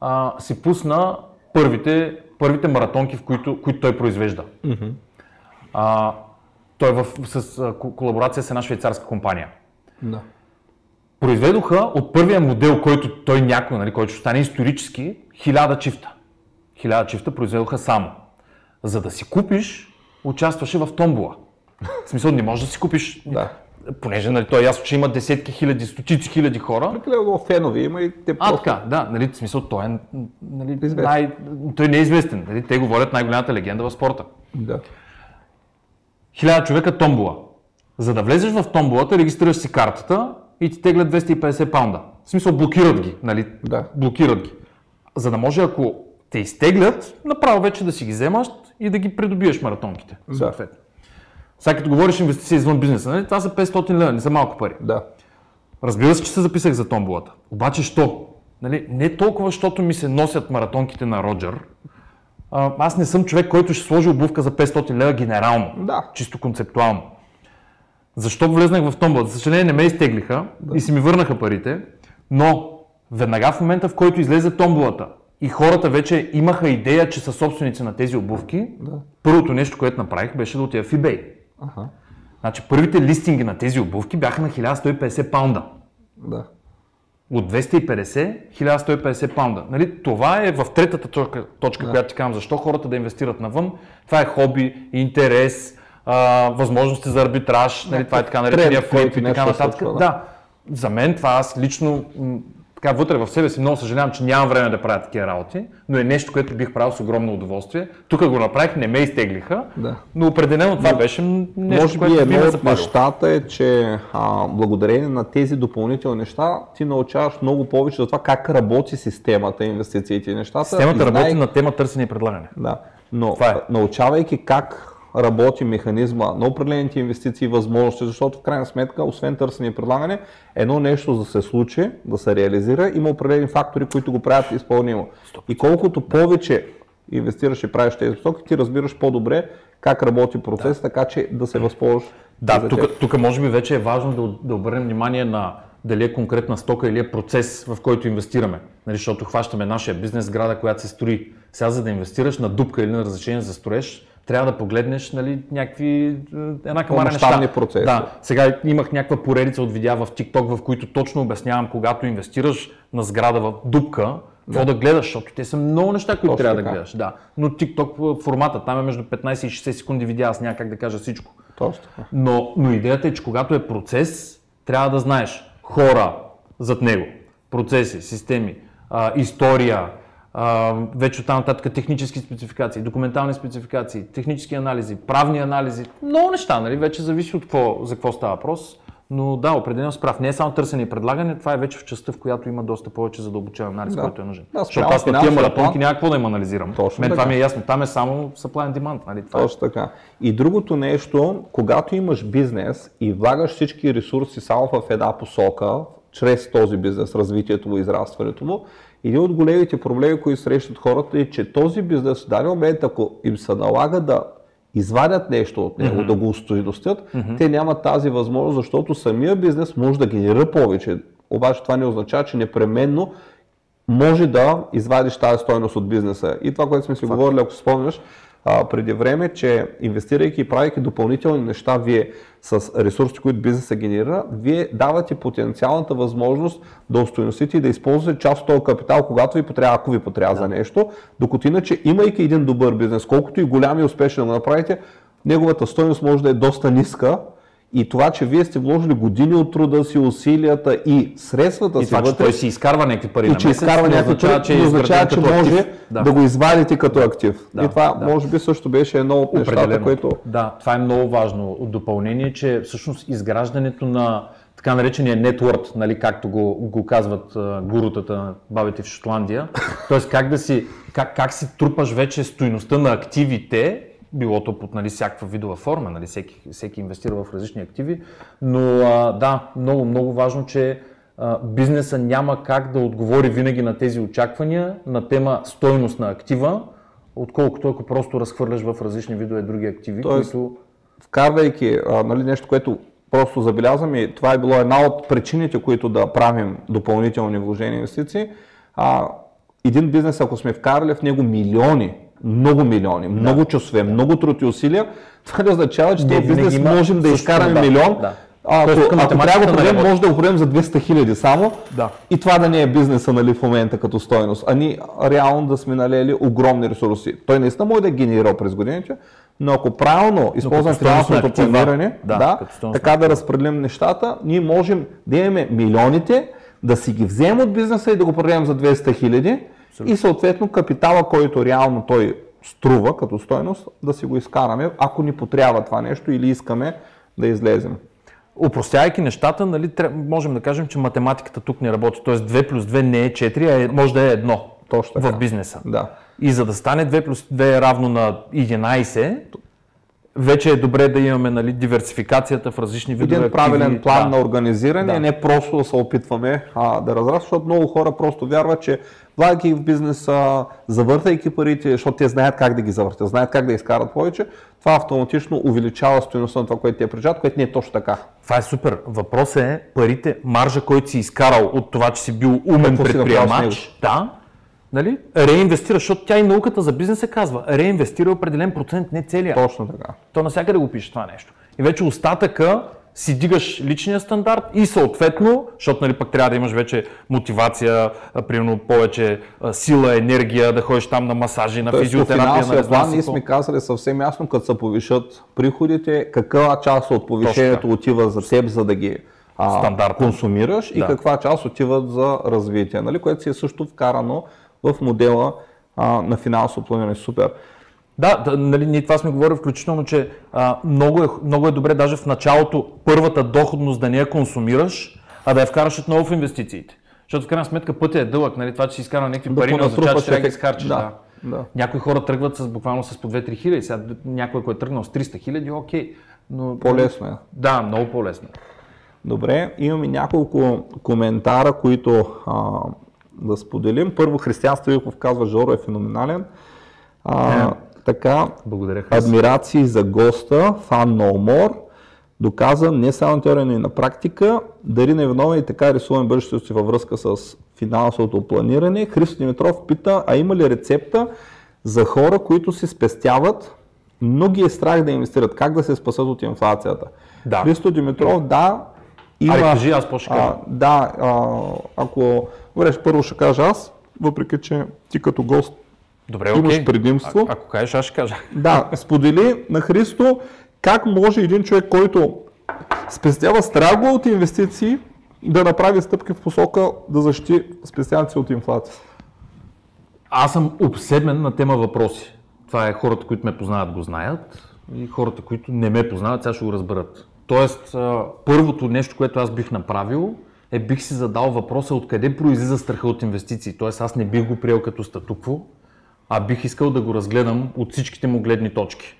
а, си пусна първите, първите маратонки, в които, които той произвежда. А, той е в, с а, ко- колаборация с една швейцарска компания. Да. Произведоха от първия модел, който той някой, нали, който ще стане исторически, хиляда чифта. Хиляда чифта произведоха само. За да си купиш, участваше в томбола. В смисъл, не можеш да си купиш, Да. Понеже нали, то е ясно, че има десетки хиляди, стотици хиляди хора. Прекалено фенове има и те А, просто... така, да, нали, в смисъл, той е нали, Известен. най... той не е известен. Нали, те говорят най-голямата легенда в спорта. Да. Хиляда човека томбола. За да влезеш в томболата, регистрираш си картата и ти теглят 250 паунда. В смисъл блокират ги, нали? Да. Блокират ги. За да може, ако те изтеглят, направо вече да си ги вземаш и да ги придобиеш маратонките. Съответно. Сега като говориш инвестиция извън бизнеса, нали? това са 500 лева, не са малко пари. Да. Разбира се, че се записах за томболата. Обаче, що? Нали, не толкова, защото ми се носят маратонките на Роджер. А, аз не съм човек, който ще сложи обувка за 500 лева генерално. Да. Чисто концептуално. Защо влезнах в томболата? За съжаление не ме изтеглиха и си ми върнаха парите, но веднага в момента, в който излезе томболата и хората вече имаха идея, че са собственици на тези обувки, Да. първото нещо, което направих, беше да отида в eBay. Аха. Значи първите листинги на тези обувки бяха на 1150 паунда. Да. От 250, 1150 паунда. Нали? Това е в третата точка, точка да. която ти казвам, защо хората да инвестират навън. Това е хоби, интерес, а, възможности за арбитраж, нали? това е така наречения флип и така нататък. Да. да. За мен това аз лично така вътре в себе си много съжалявам, че нямам време да правя такива работи, но е нещо, което бих правил с огромно удоволствие. Тук го направих, не ме изтеглиха, да. но определено това но, беше нещо, може което би едно от нещата е, че а, благодарение на тези допълнителни неща ти научаваш много повече за това как работи системата, инвестициите и нещата. Системата и работи знай... на тема търсене и предлагане. Да, но е. научавайки как работи механизма на определените инвестиции и възможности, защото в крайна сметка, освен търсене и предлагане, едно нещо да се случи, да се реализира, има определени фактори, които го правят изпълнимо. И колкото повече инвестираш и правиш тези посоки, ти разбираш по-добре как работи процес, да. така че да се възползваш. Да, тук, тук може би вече е важно да, да обърнем внимание на дали е конкретна стока или е процес, в който инвестираме. Нали, защото хващаме нашия бизнес, града, която се строи. Сега за да инвестираш на дупка или на разрешение за строеж, трябва да погледнеш нали, някакви, е, една камара неща. процеси. Да, сега имах някаква поредица от видеа в TikTok, в които точно обяснявам, когато инвестираш на сграда в дупка, какво да. да гледаш, защото те са много неща, които Точно трябва така. да гледаш. Да. Но TikTok формата, там е между 15 и 60 секунди видеа, аз няма как да кажа всичко. Точно Но, но идеята е, че когато е процес, трябва да знаеш хора зад него, процеси, системи, а, история, вече оттам нататък технически спецификации, документални спецификации, технически анализи, правни анализи, много неща, нали? вече зависи от какво, за какво става въпрос. Но да, определено справ. Не е само търсене и предлагане, това е вече в частта, в която има доста повече задълбочен анализ, да. който е нужен. Да, Защото аз на тия маратонки няма какво да им анализирам. Точно Мен така. това ми е ясно. Там е само supply and demand. Нали? Това е. Точно е. така. И другото нещо, когато имаш бизнес и влагаш всички ресурси само в една посока, чрез този бизнес, развитието му, израстването му, един от големите проблеми, които срещат хората е, че този бизнес в даден момент, ако им се налага да извадят нещо от него, mm-hmm. да го устойностят, mm-hmm. те нямат тази възможност, защото самия бизнес може да генерира повече. Обаче това не означава, че непременно може да извадиш тази стойност от бизнеса. И това, което сме си говорили, ако спомняш, а, преди време, че инвестирайки и правейки допълнителни неща вие с ресурсите, които бизнеса генерира, вие давате потенциалната възможност да устойностите и да използвате част от този капитал, когато ви потрябва, ако ви потрябва да. за нещо, докато иначе, имайки един добър бизнес, колкото и голям и успешен да го направите, неговата стойност може да е доста ниска, и това, че вие сте вложили години от труда си, усилията и средствата и си това, вътре, че той си изкарва някакви пари и на че месец, изкарва някакви пари, че, означава, че може да. да. го извадите като актив. Да, и това да. може би също беше едно от нещата, което... Да, това е много важно от допълнение, че всъщност изграждането на така наречения нетворд, нали, както го, го казват uh, гурутата, бабите в Шотландия. *laughs* Тоест как да си, как, как си трупаш вече стоиността на активите било то под нали, всякаква видова форма, нали, всеки, всеки инвестира в различни активи, но а, да, много, много важно, че а, бизнеса няма как да отговори винаги на тези очаквания на тема стойност на актива, отколкото ако просто разхвърляш в различни видове други активи, Тоест, които... Вкарвайки а, нали, нещо, което просто забелязвам и това е било една от причините, които да правим допълнителни вложения инвестиции, а, един бизнес, ако сме вкарали в него милиони много милиони, да. много часове, да. много труд и усилия, това не означава, че този бизнес можем да изкараме да. милион. Да. А, ако, ако трябва да го продадем, може да го продадем за 200 хиляди само да. и това да не е бизнеса нали, в момента като стоеност, а ни реално да сме налели огромни ресурси. Той наистина може да е генерирал през годините, но ако правилно използваме финансовото планиране, да, да, така да разпределим нещата, ние можем да имаме милионите, да си ги вземем от бизнеса и да го продадем за 200 хиляди и съответно капитала, който реално той струва като стойност, да си го изкараме, ако ни потрябва това нещо или искаме да излезем. Упростявайки нещата, нали, можем да кажем, че математиката тук не работи. Тоест 2 плюс 2 не е 4, а е, може да е 1 Точно така. в бизнеса. Да. И за да стане 2 плюс 2 е равно на 11, вече е добре да имаме нали, диверсификацията в различни видове Един правилен план да. на организиране, да. не просто да се опитваме а, да разрастваме, защото много хора просто вярват, че влагайки в бизнеса, завъртайки парите, защото те знаят как да ги завъртят, знаят как да изкарат повече, това автоматично увеличава стоеността на това, което те прижат, което не е точно така. Това е супер. Въпросът е парите, маржа, който си изкарал от това, че си бил умен предприемач, да, нали? реинвестира, защото тя и науката за бизнеса казва, реинвестира определен процент, не целия. Точно така. То навсякъде го пише това нещо. и вече остатъка си дигаш личния стандарт и съответно, защото нали, пък трябва да имаш вече мотивация, примерно повече сила, енергия, да ходиш там на масажи, на Тоест, физиотерапия, на знам план ние сме казали съвсем ясно, като се повишат приходите, каква част от повишението отива за теб, за да ги а, консумираш и Да. каква част отиват за развитие, нали? което си е също вкарано в модела а, на финансово планиране. Супер. Да, да нали, ние това сме говорили включително, че а, много, е, много е добре даже в началото първата доходност да не я консумираш, а да я вкараш отново в инвестициите. Защото в крайна сметка пътя е дълъг, нали? това, че си изкарал някакви Да пари, не означава, че трябва да ги изхарчиш. Да, Да. да. Някои хора тръгват с, буквално с по 2-3 хиляди, сега някой, който е тръгнал с 300 хиляди, окей. Но, По-лесно е. Да, много по-лесно. Добре, имаме няколко коментара, които а, да споделим. Първо, Християн Стоилков казва, Жоро е феноменален. А, така, Благодаря, Христо. адмирации за госта, фан No More. Доказа не само теория, но и на практика. Дарина Иванова и така рисуваме бъдещето си във връзка с финансовото планиране. Христо Димитров пита, а има ли рецепта за хора, които си спестяват, но ги е страх да инвестират? Как да се спасат от инфлацията? Да. Христо Димитров, да, има... Аре, кажи, аз по ще кажа. А, да, а, ако... Добре, първо ще кажа аз, въпреки че ти като гост Добре, имаш окей. предимство. А, ако кажеш, аз ще кажа. *laughs* Да, сподели на Христо как може един човек, който спестява страго от инвестиции, да направи стъпки в посока да защити спестяването си от инфлация. Аз съм обседмен на тема въпроси. Това е хората, които ме познават, го знаят и хората, които не ме познават, сега ще го разберат. Тоест, първото нещо, което аз бих направил, е бих си задал въпроса откъде произлиза страха от инвестиции. Тоест, аз не бих го приел като статукво, а бих искал да го разгледам от всичките му гледни точки.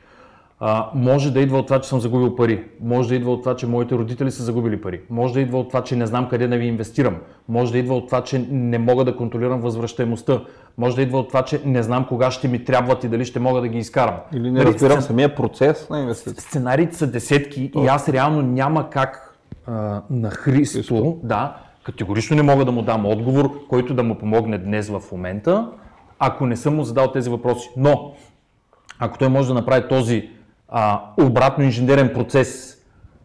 А, може да идва от това, че съм загубил пари. Може да идва от това, че моите родители са загубили пари. Може да идва от това, че не знам къде да ви инвестирам. Може да идва от това, че не мога да контролирам възвръщаемостта. Може да идва от това, че не знам кога ще ми трябват и дали ще мога да ги изкарам. Или не Нали, разбирам сцен- самия процес на инвестиция. Сценариите са десетки и аз реално няма как а, на Христо, да, категорично не мога да му дам отговор, който да му помогне днес в момента, ако не съм му задал тези въпроси. Но, ако той може да направи този а, обратно инженерен процес,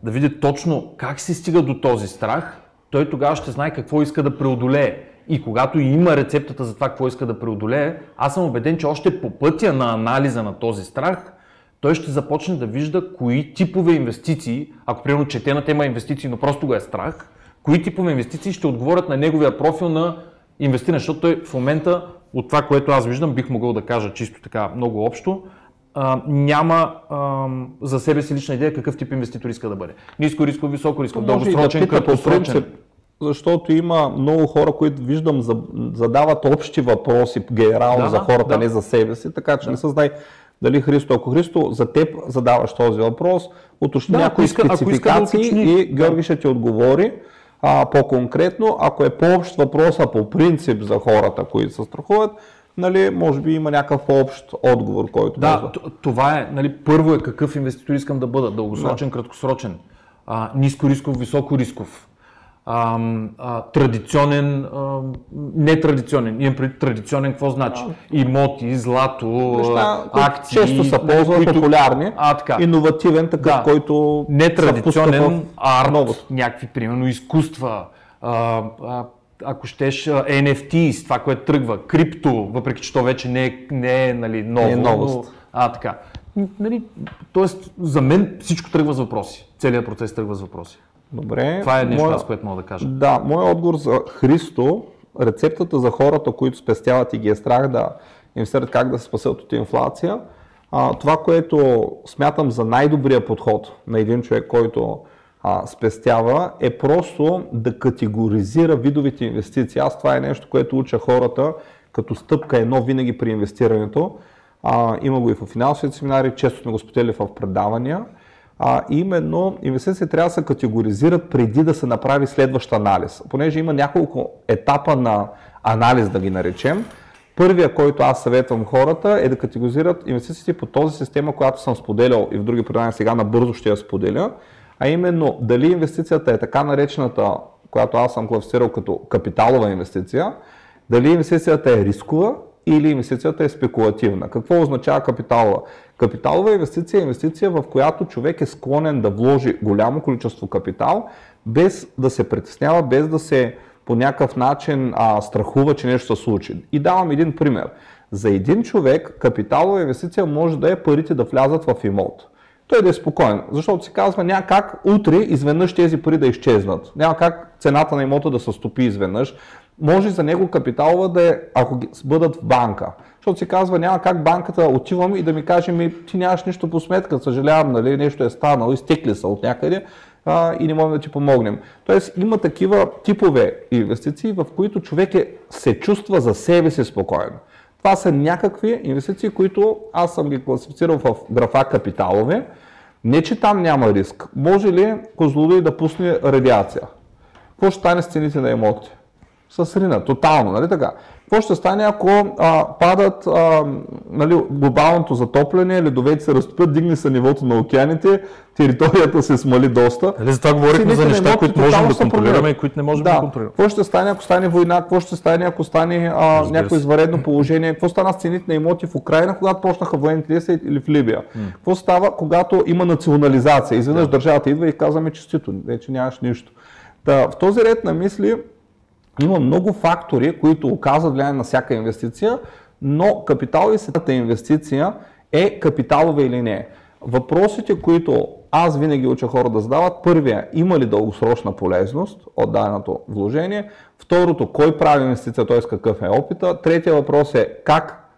да види точно как се стига до този страх, той тогава ще знае какво иска да преодолее. И когато има рецептата за това какво иска да преодолее, аз съм убеден, че още по пътя на анализа на този страх, той ще започне да вижда кои типове инвестиции, ако примерно чете на тема инвестиции, но просто го е страх, кои типове инвестиции ще отговорят на неговия профил на инвестиране, защото той в момента, от това, което аз виждам, бих могъл да кажа чисто така много общо, а, няма а, за себе си лична идея какъв тип инвеститор иска да бъде. Ниско рисков, високо рисков, да дългосрочен, по краткосрочен. защото има много хора, които виждам за- задават общи въпроси генерално Да, за хората, да. не за себе си, така че не се знае дали Христо, ако Христо за теб задаваш този въпрос, уточни Да, някои иска- ако иска да спецификации и Георги ще ти отговори а, по-конкретно. Ако е по-общ въпроса по принцип за хората, които се страхуват, нали, може би има някакъв общ отговор, който може Да, т- това е, нали, първо е какъв инвеститор искам да бъда, дългосрочен, краткосрочен, а, ниско рисков, високо рисков, а, а, традиционен, а, нетрадиционен. Имам преди традиционен, какво значи? Имоти, злато, Неща, акции. често са нали, ползвани, които- популярни, А, така. иновативен такъв, Да. който Нетрадиционен арт, новото. някакви, примерно, изкуства, а, а, ако щеш NFT, това, което тръгва, крипто, въпреки че то вече не е, не е нали, ново, Не е новост. но, а, така. Нали, тоест, за мен всичко тръгва с въпроси. Целият процес тръгва с въпроси. Добре. Това е нещо, Моя- аз, което мога да кажа. Да, моят отговор за Христо, рецептата за хората, които спестяват и ги е страх да инвестират как да се спасят от инфлация, а, това, което смятам за най-добрия подход на един човек, който а, спестява, е просто да категоризира видовите инвестиции. Аз това е нещо, което уча хората като стъпка едно винаги при инвестирането. А, има го и в финансовите семинари, често сме го споделили в предавания. А, именно инвестиции трябва да се категоризират преди да се направи следващ анализ. Понеже има няколко етапа на анализ, да ги наречем. Първия, който аз съветвам хората е да категоризират инвестициите по този система, която съм споделял и в други предания сега набързо ще я споделя, а именно дали инвестицията е така наречената, която аз съм класифицирал като капиталова инвестиция, дали инвестицията е рискова или инвестицията е спекулативна. Какво означава капиталова? Капиталова инвестиция е инвестиция, в която човек е склонен да вложи голямо количество капитал, без да се притеснява, без да се по някакъв начин а, страхува, че нещо се случи. И давам един пример. За един човек капиталова инвестиция може да е парите да влязат в имот. Той да е спокоен, защото се казва няма как утре изведнъж тези пари да изчезнат. Няма как цената на имота да се стопи изведнъж. Може за него капиталова да е, ако бъдат в банка. Защото се казва, няма как банката отивам и да ми каже, ми, ти нямаш нищо по сметка, съжалявам, нали, нещо е станало, изтекли са от някъде а, и не можем да ти помогнем. Тоест има такива типове инвестиции, в които човек е, се чувства за себе си спокоен. Това са някакви инвестиции, които аз съм ги класифицирал в графа капиталове. Не, че там няма риск. Може ли Козлодой да пусне радиация? Какво ще стане с цените на имотите? С рина, тотално, нали така? Какво ще стане, ако а, падат а, нали, глобалното затопляне, ледовете се разтопят, дигне се нивото на океаните, територията се смали доста. Нали, за това говорихме за неща, които можем да контролираме и които не можем да, да контролираме. Какво ще стане, ако стане война, какво ще стане, ако стане а, някакво изваредно положение, какво стана с цените на имоти в Украина, когато почнаха военните действия или в Либия. М. Какво става, когато има национализация? Изведнъж да. държавата идва и казваме честито, вече нямаш нищо. Да, в този ред на мисли има много фактори, които оказват влияние на всяка инвестиция, но капиталовата инвестиция е капиталова или не. Въпросите, които аз винаги уча хора да задават, първия, има ли дългосрочна полезност от даденото вложение, второто, кой прави инвестиция, т.е. какъв е опита, третия въпрос е как,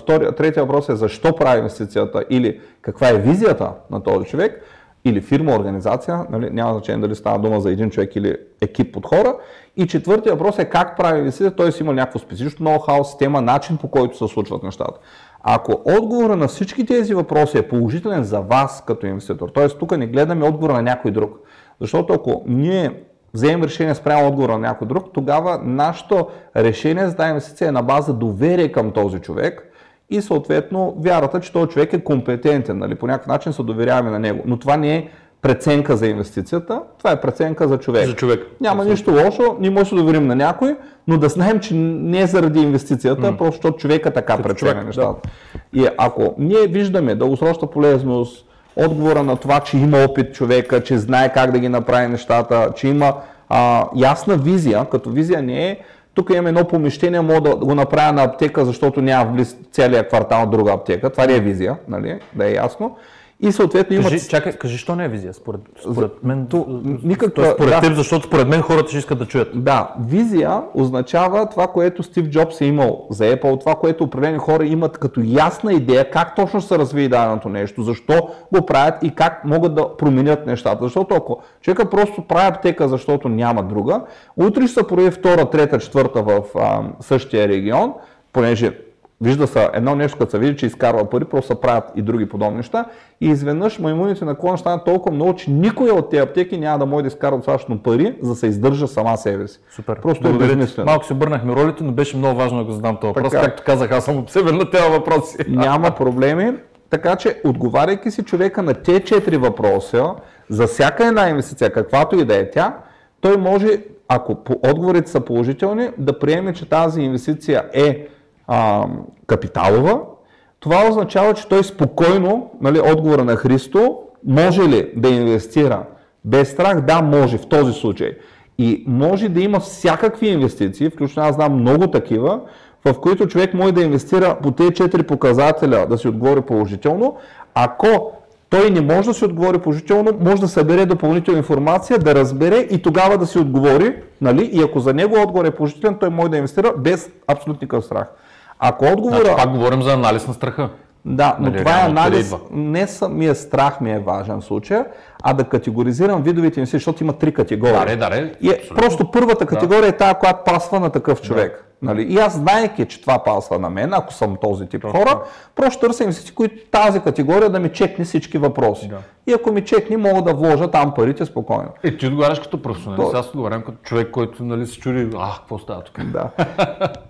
втория, третия въпрос е защо прави инвестицията или каква е визията на този човек, или фирма, организация, нали, няма значение дали става дума за един човек или екип от хора. И четвъртия въпрос е как прави инвестиция, т.е. има някакво специфично ноу-хау, система, начин по който се случват нещата. Ако отговора на всички тези въпроси е положителен за вас като инвеститор, т.е. тук не гледаме отговора на някой друг, защото ако ние вземем решение спрямо отговора на някой друг, тогава нашето решение за тази инвестиция е на база доверие към този човек, и съответно вярата, че този човек е компетентен, нали? по някакъв начин се доверяваме на него. Но това не е преценка за инвестицията, това е преценка за човек. За човек. Няма Абсолютно. нищо лошо, ние може да доверим на някой, но да знаем, че не е заради инвестицията, mm. просто защото човека така преценя нещата. Да. И ако ние виждаме дългосрочна полезност, отговора на това, че има опит човека, че знае как да ги направи нещата, че има а, ясна визия, като визия не е тук имаме едно помещение, мога да го направя на аптека, защото няма в близ целия квартал друга аптека. Това не е визия, нали? да е ясно. И съответно имат... Кажи, чакай, кажи, що не е визия според, според мен? То, никаква, то, според да, теб, защото според мен хората ще искат да чуят. Да, визия означава това, което Стив Джобс е имал за Apple, това, което определени хора имат като ясна идея как точно се развие даденото нещо, защо го правят и как могат да променят нещата. Защото ако човека просто прави аптека, защото няма друга, утре ще се прояви втора, трета, четвърта в а, същия регион, понеже Вижда се едно нещо, като се види, че изкарва пари, просто се правят и други подобни неща. И изведнъж маймуните на клона станат толкова много, че никой от тези аптеки няма да може да изкара достатъчно пари, за да се издържа сама себе си. Супер. Просто е безмислено. Малко се обърнахме ролите, но беше много важно да го задам този въпрос. Както казах, аз съм обсебен на тези въпроси. *laughs* Няма проблеми. Така че, отговаряйки си човека на тези четири въпроса, за всяка една инвестиция, каквато и да е тя, той може, ако отговорите са положителни, да приеме, че тази инвестиция е а, капиталова, това означава, че той спокойно, нали, отговора на Христо, може ли да инвестира без страх? Да, може в този случай. И може да има всякакви инвестиции, включително аз знам много такива, в които човек може да инвестира по тези четири показателя да си отговори положително. Ако той не може да си отговори положително, може да събере допълнителна информация, да разбере и тогава да си отговори. Нали? И ако за него отговор е положителен, той може да инвестира без абсолютно никакъв страх. Ако отговора... Значи, пак говорим за анализ на страха. Да, но нали, това е анализ, не самия страх ми е важен случай, а да категоризирам видовите инвестиции, защото има три категории. Да, да, и е, просто първата категория да. е тази, която пасва на такъв човек. Да. Нали? И аз знаеки, че това пасва на мен, ако съм този тип просто. хора, просто търся инвестиции, които тази категория да ми чекне всички въпроси. Да. И ако ми чекне, мога да вложа там парите спокойно. И ти отговаряш като професионалист, То... аз отговарям като човек, който нали, се чуди, а, какво става тук? Да.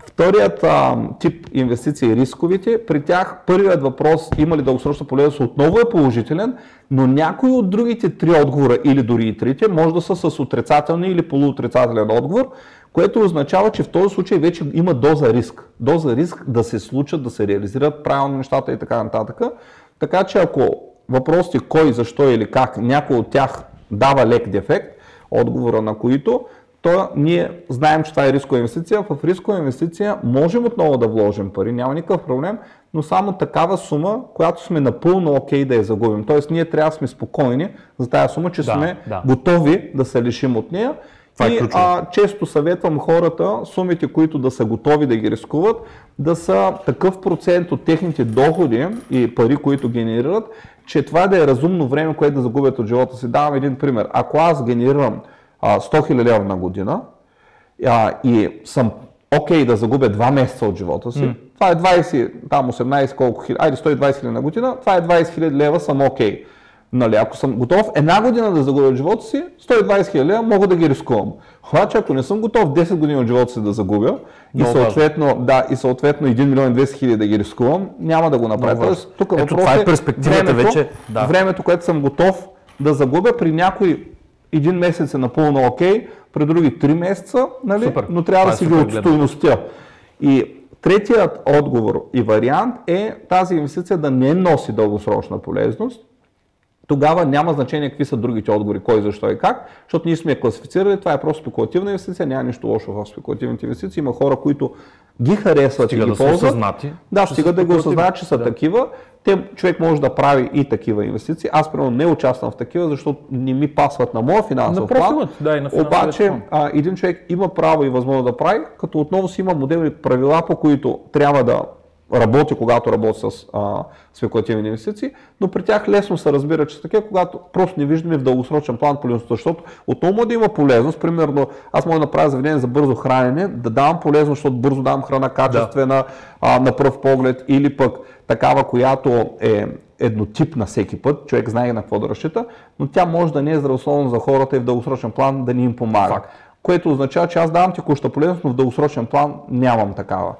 Вторият а, тип инвестиции рисковите, при тях първият въпрос, има ли дългосрочна полезност, отново е положителен, но някои от другите три отговора или дори и трите може да са с отрицателни или полуотрицателен отговор, което означава, че в този случай вече има доза риск. Доза риск да се случат, да се реализират правилно нещата и така нататък. Така че ако въпросите кой, защо или как, някой от тях дава лек дефект, отговора на които, то ние знаем, че това е рискова инвестиция. В рискова инвестиция можем отново да вложим пари, няма никакъв проблем, но само такава сума, която сме напълно окей okay да я загубим. Тоест ние трябва да сме спокойни за тази сума, че да, сме да. готови да се лишим от нея. Това е и а, често съветвам хората, сумите, които да са готови да ги рискуват, да са такъв процент от техните доходи и пари, които генерират, че това да е разумно време, което да загубят от живота си. Давам един пример. Ако аз генерирам 100 000 лева на година а, и съм окей okay да загубя 2 месеца от живота си, mm. това е 20, там 18 колко хиляди, айде 120 хиляди на година, това е 20 хиляди лева, съм окей. Okay. Нали, ако съм готов една година да загубя от живота си, 120 хиляди мога да ги рискувам. Обаче ако не съм готов 10 години от живота си да загубя и съответно, да, и съответно 1 милион и 200 хиляди да ги рискувам, няма да го направя. Тоест, тук Ето, това е, е перспективата времето, вече. Да. Времето, което съм готов да загубя при някой един месец е напълно окей, okay, при други три месеца, нали? Супер. но трябва Това да е си ги отстойностя. И третият отговор и вариант е тази инвестиция да не носи дългосрочна полезност, тогава няма значение какви са другите отговори, кой, защо и как, защото ние сме я класифицирали, това е просто спекулативна инвестиция, няма нищо лошо в спекулативните инвестиции, има хора, които ги харесват стига и ги да ползват. Са осъзнати, да, стига да го осъзнаят, че са да. такива. Те, човек може да прави и такива инвестиции. Аз, примерно, не участвам в такива, защото не ми пасват на моя финансов на план. Да, и на Обаче, а, един човек има право и възможност да прави, като отново си има модели правила, по които трябва да работи, когато работи с а, спекулативни инвестиции, но при тях лесно се разбира, че са такива, когато просто не виждаме в дългосрочен план полезността, защото отново може да има полезност. Примерно, аз мога да направя заведение за бързо хранене, да давам полезност, защото бързо давам храна качествена да. а, на пръв поглед, или пък такава, която е еднотип на всеки път, човек знае на какво да разчита, но тя може да не е здравословна за хората и в дългосрочен план да ни им помага. Факт. Което означава, че аз давам текуща полезност, но в дългосрочен план нямам такава.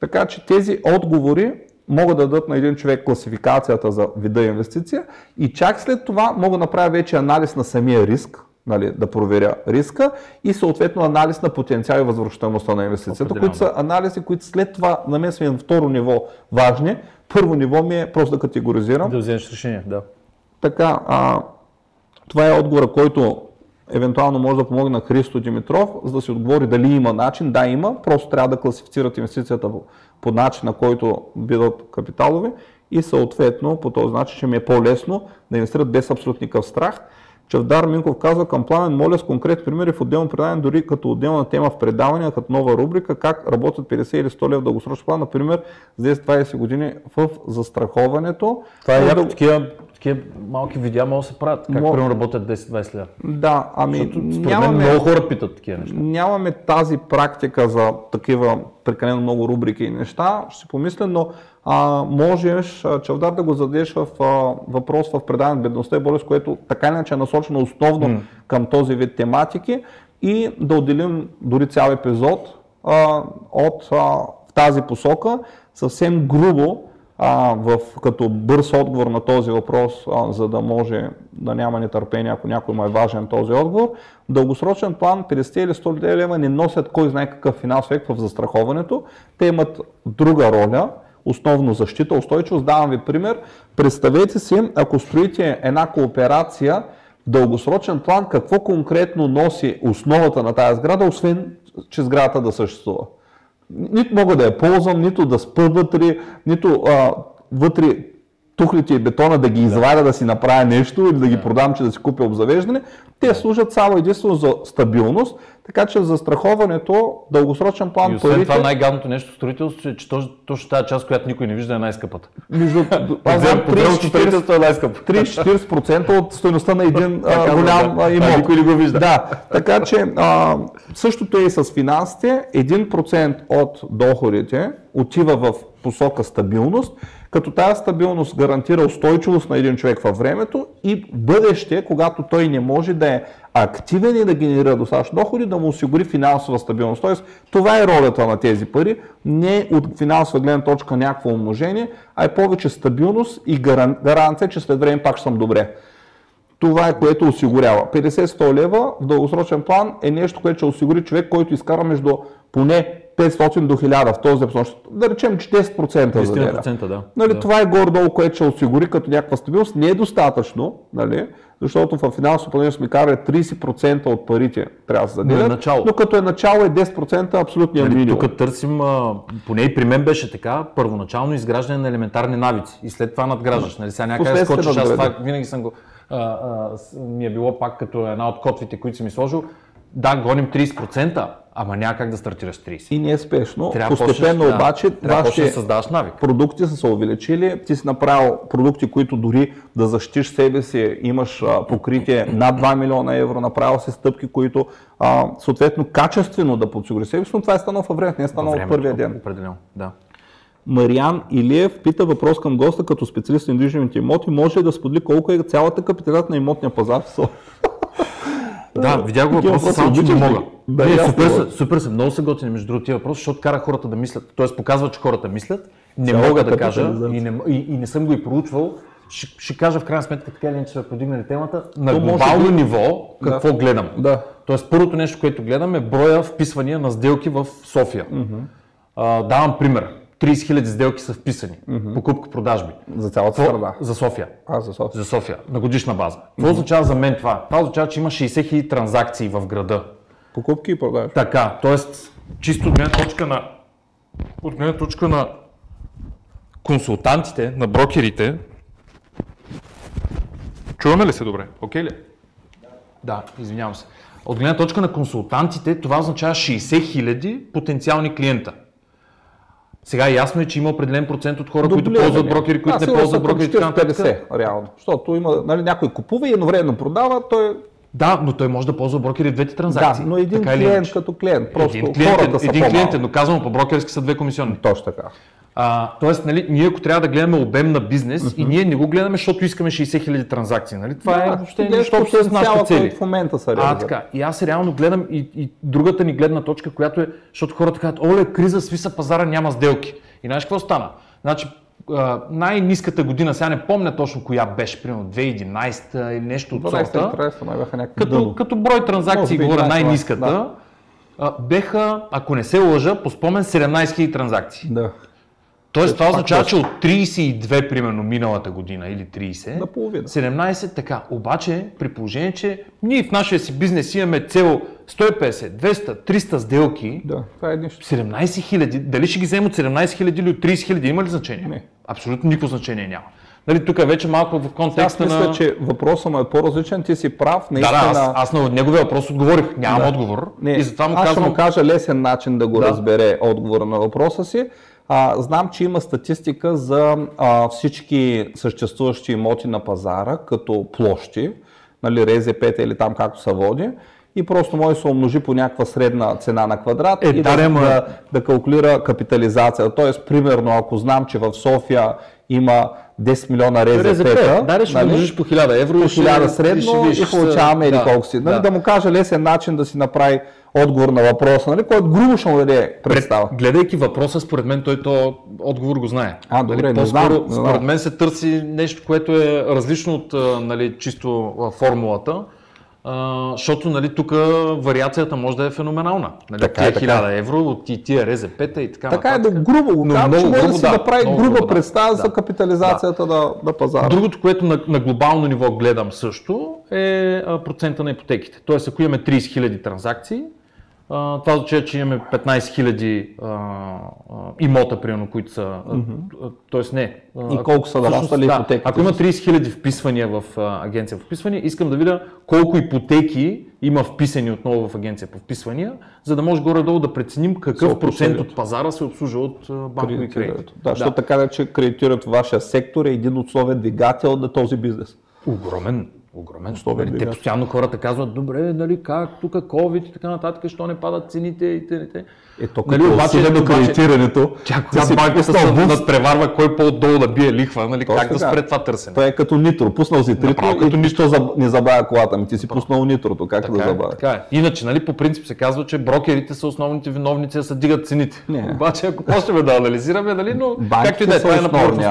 Така че тези отговори могат да дадат на един човек класификацията за вида инвестиция и чак след това мога да направя вече анализ на самия риск, нали, да проверя риска и съответно анализ на потенциал и възвръщаемостта на инвестицията, които са анализи, които след това на мен са на второ ниво важни. Първо ниво ми е просто да категоризирам. Да вземеш решение, да. Така, а, това е отговора, който евентуално може да помогне на Христо Димитров, за да си отговори дали има начин. Да, има, просто трябва да класифицират инвестицията по, по начин, на който бидат капиталови и съответно по този начин ще ми е по-лесно да инвестират без абсолютно никакъв страх. Чавдар Минков казва към Пламен, моля с конкретни примери в отделно предаване, дори като отделна тема в предавания, като нова рубрика, как работят 50 или 100 лев дългосрочен план, например, за 10-20 години в застраховането. Това е яко, такива такива малки видеа могат да се правят. Как Мог... примерно работят 10-20 лева? Да, ами Защото, нямаме, много хора питат такива неща. Нямаме тази практика за такива прекалено много рубрики и неща. Ще си помисля, но а, можеш, Чавдар, да го зададеш в а, въпрос в предаване бедността и болест, което така иначе е насочено основно mm. към този вид тематики и да отделим дори цял епизод а, от а, в тази посока, съвсем грубо а, в, като бърз отговор на този въпрос, а, за да може да няма нетърпение, ако някой му е важен този отговор. Дългосрочен план 50 или 100 лева не носят кой знае какъв финансов ефект в застраховането. Те имат друга роля, основно защита, устойчивост. Давам ви пример. Представете си, ако строите една кооперация в дългосрочен план, какво конкретно носи основата на тази сграда, освен че сградата да съществува нито мога да я ползвам, нито да спа вътре, нито а, вътре тухлите и бетона да ги извадя, да. да си направя нещо или да ги продам, че да си купя обзавеждане. Те служат само единствено за стабилност, така че за страховането, дългосрочен план, и освен парите... това най-гадното нещо в строителството е, че точно тази част, която никой не вижда е най-скъпата. Между *laughs* 30-40% *laughs* от стоеността на един *laughs* а, голям да. имот. никой не го вижда. Да, така че а, същото е и с финансите. 1% от доходите отива в посока стабилност, като тази стабилност гарантира устойчивост на един човек във времето и бъдеще, когато той не може да е активен и да генерира достатъчно доходи, да му осигури финансова стабилност. Тоест, това е ролята на тези пари, не от финансова гледна точка някакво умножение, а е повече стабилност и гаранция, че след време пак съм добре. Това е което осигурява. 50-100 лева в дългосрочен план е нещо, което ще осигури човек, който изкара между поне 500 до 1000 в този започна. Да речем, че 10% заделя. 10% да. Нали, да. Това е горе-долу, което ще осигури като някаква стабилност. Не е достатъчно, нали, защото в финансово планиране сме карали 30% от парите трябва да се Но е заделят, начало. но като е начало е 10% абсолютния Нали, минимум. тук търсим, а, поне и при мен беше така, първоначално изграждане на елементарни навици и след това надграждаш. Нали, сега някъде скочиш, аз това винаги съм го, а, а, ми е било пак като една от котвите, които съм ми сложил. Да, гоним 30%, ама няма как да стартираш 30%. И не е спешно. Трябва Постепенно да, обаче трябва да създаваш навик. продукти са се увеличили, ти си направил продукти, които дори да защитиш себе си, имаш а, покритие над 2 милиона евро, направил си стъпки, които а, съответно качествено да подсигури себе си, но това е станало във времето, не е станало от първия ден. Определено, да. Мариан Илиев пита въпрос към госта като специалист на недвижимите имоти. Може ли да сподели колко е цялата капитализация на имотния пазар в? Да, видях го въпроса, само че не мога. Да, Не, супер, са, супер са, много са готини между другото тия въпроси, защото кара хората да мислят, т.е. показва, че хората мислят, не Цялата мога да кажа и не, и, и не съм го и проучвал. Ще, ще кажа в крайна сметка, така или иначе сме подигнали темата, на То може глобално би- ниво какво гледам. Да. Тоест първото нещо, което гледам е броя вписвания на сделки в София. А, давам пример. 30 000 сделки са вписани. Покупка-продажби. За цялата страна. За София А, за София. за София на годишна база. Какво означава за мен това? Това означава, че има 60 000 транзакции в града. Покупки и продажи. Така, т.е. чисто от гледна точка на от гледна точка на консултантите, на брокерите. Чуваме ли се добре? Окей ли? Да, извинявам се. От гледна точка на консултантите, това означава 60 000 потенциални клиента. Сега ясно е, че има определен процент от хора, които Дублиране. ползват брокери, които Аз не ползват брокери нататък. 40-50, реално. Защото има, нали, някой купува и едновременно продава, той Да, но той може да ползва брокери в двете да, транзакции. но един така клиент като клиент. Просто един клиент, хората е, са един клиент е, но казвам по брокерски са две комисионни. Точно така. А, тоест, нали, ние ако трябва да гледаме обем на бизнес и ние не го гледаме, защото искаме 60 000 транзакции. Нали? Това е въобще гледаш нищо общо с нашите цели. в момента са А, реализирани. така. И аз реално гледам и, и другата ни гледна точка, която е, защото хората казват, оле, криза, свиса пазара, няма сделки. И знаеш какво стана? Значи, а, най-ниската година, сега не помня точно коя беше, примерно 2011 или нещо от сорта. 12-13 май бяха някакви Като, като брой транзакции, би говоря 11, най-ниската, да. а, беха, ако не се лъжа, по спомен 17 000 транзакции. Да. Тоест това пак означава, че от 32 примерно миналата година или 30, Наполовина. 17 така. Обаче при положение, че ние в нашия си бизнес имаме цел 150, 200, 300 сделки, Да, това е нищо. 17 хиляди, дали ще ги вземем от 17 хиляди или от 30 хиляди, има ли значение? Не. Абсолютно никакво значение няма. Нали, тук вече малко в Аз контекста мисля, на... че въпросът му е по-различен, ти си прав, Да, наистина. да, аз, аз на неговия въпрос отговорих, нямам Да. отговор. Не, и затова му аз ще казвам, му кажа лесен начин да го Да. разбере отговора на въпроса си. А, знам, че има статистика за а, всички съществуващи имоти на пазара, като площи, нали, РЗП или там както се води. И просто може да се умножи по някаква средна цена на квадрат Е, и да, да, ама- да, да калкулира капитализацията. Тоест, примерно, ако знам, че в София има 10 милиона РЗП, да, ще го умножиш по 1000 евро по и ще- 1000 и средно ще видиш, и получаваме или да, колко си. Нали, да. да. му кажа лесен начин да си направи отговор на въпроса, нали, който грубо ще му даде представа. Гледайки въпроса, според мен той то отговор го знае. А, добре, нали, не знам, не знам. според мен се търси нещо, което е различно от нали, чисто формулата. А, защото нали, тук вариацията може да е феноменална. Нали, Така е, така 1000 евро от и тия РЗП-та и така, Така е нататък. да грубо го казвам, че може да си да, направи много груба грубо, да. представа Да. за капитализацията на, на пазара. Другото, което на, на глобално ниво гледам също е процента на ипотеките. Тоест, ако имаме 30 000 транзакции, това означава, че имаме 15 000 а, а, имота, примерно, които са. а, Тоест, не. И колко са нараснали да, ипотеките? Ако има 30 000 вписвания в агенция по вписвания, искам да видя колко ипотеки има вписани отново в агенция по вписвания, за да може горе-долу да преценим какъв процент от пазара се обслужва от банкови кредити. Да, защото така да че кредитират вашия сектор е един основен двигател на този бизнес. Огромен, огромен. Нали, те постоянно хората казват, добре, нали, как тук COVID и така нататък, що не падат цените и т.н. Ето, Нали, като обаче- обаче- кредитирането, Тя, тя пуснал се надпреварва кой по-отдолу да бие лихва, нали, Точно как да спре това търсене. Това е като нитро. Пуснал си трито Направо и нищо заб- не забавя колата. Ми ти си пуснал нитрото. Как да Така е, забавя? така е. Иначе, нали, по принцип се казва, че брокерите са основните виновници да се дигат цените. Не. Обаче, ако почнем да анализираме, нали, но Банките както и да е, това е на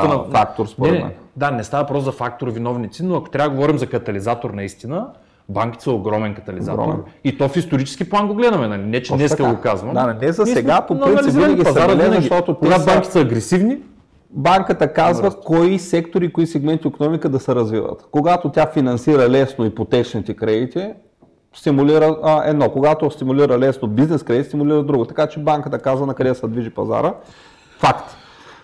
на... фактор, според мен. Да, не става просто за фактори виновници, но ако трябва да говорим за катализатор наистина, банките са огромен катализатор. Огромен. И то в исторически план го гледаме, нали? Не, че днес го казвам. Да, не за сега, по принцип винаги са винаги. защото Когато банките са агресивни, Банката казва кои сектори, кои сегменти економика да се развиват. Когато тя финансира лесно ипотечните кредити, стимулира а, едно. Когато стимулира лесно бизнес кредит, стимулира друго. Така че банката казва на къде се движи пазара. Факт.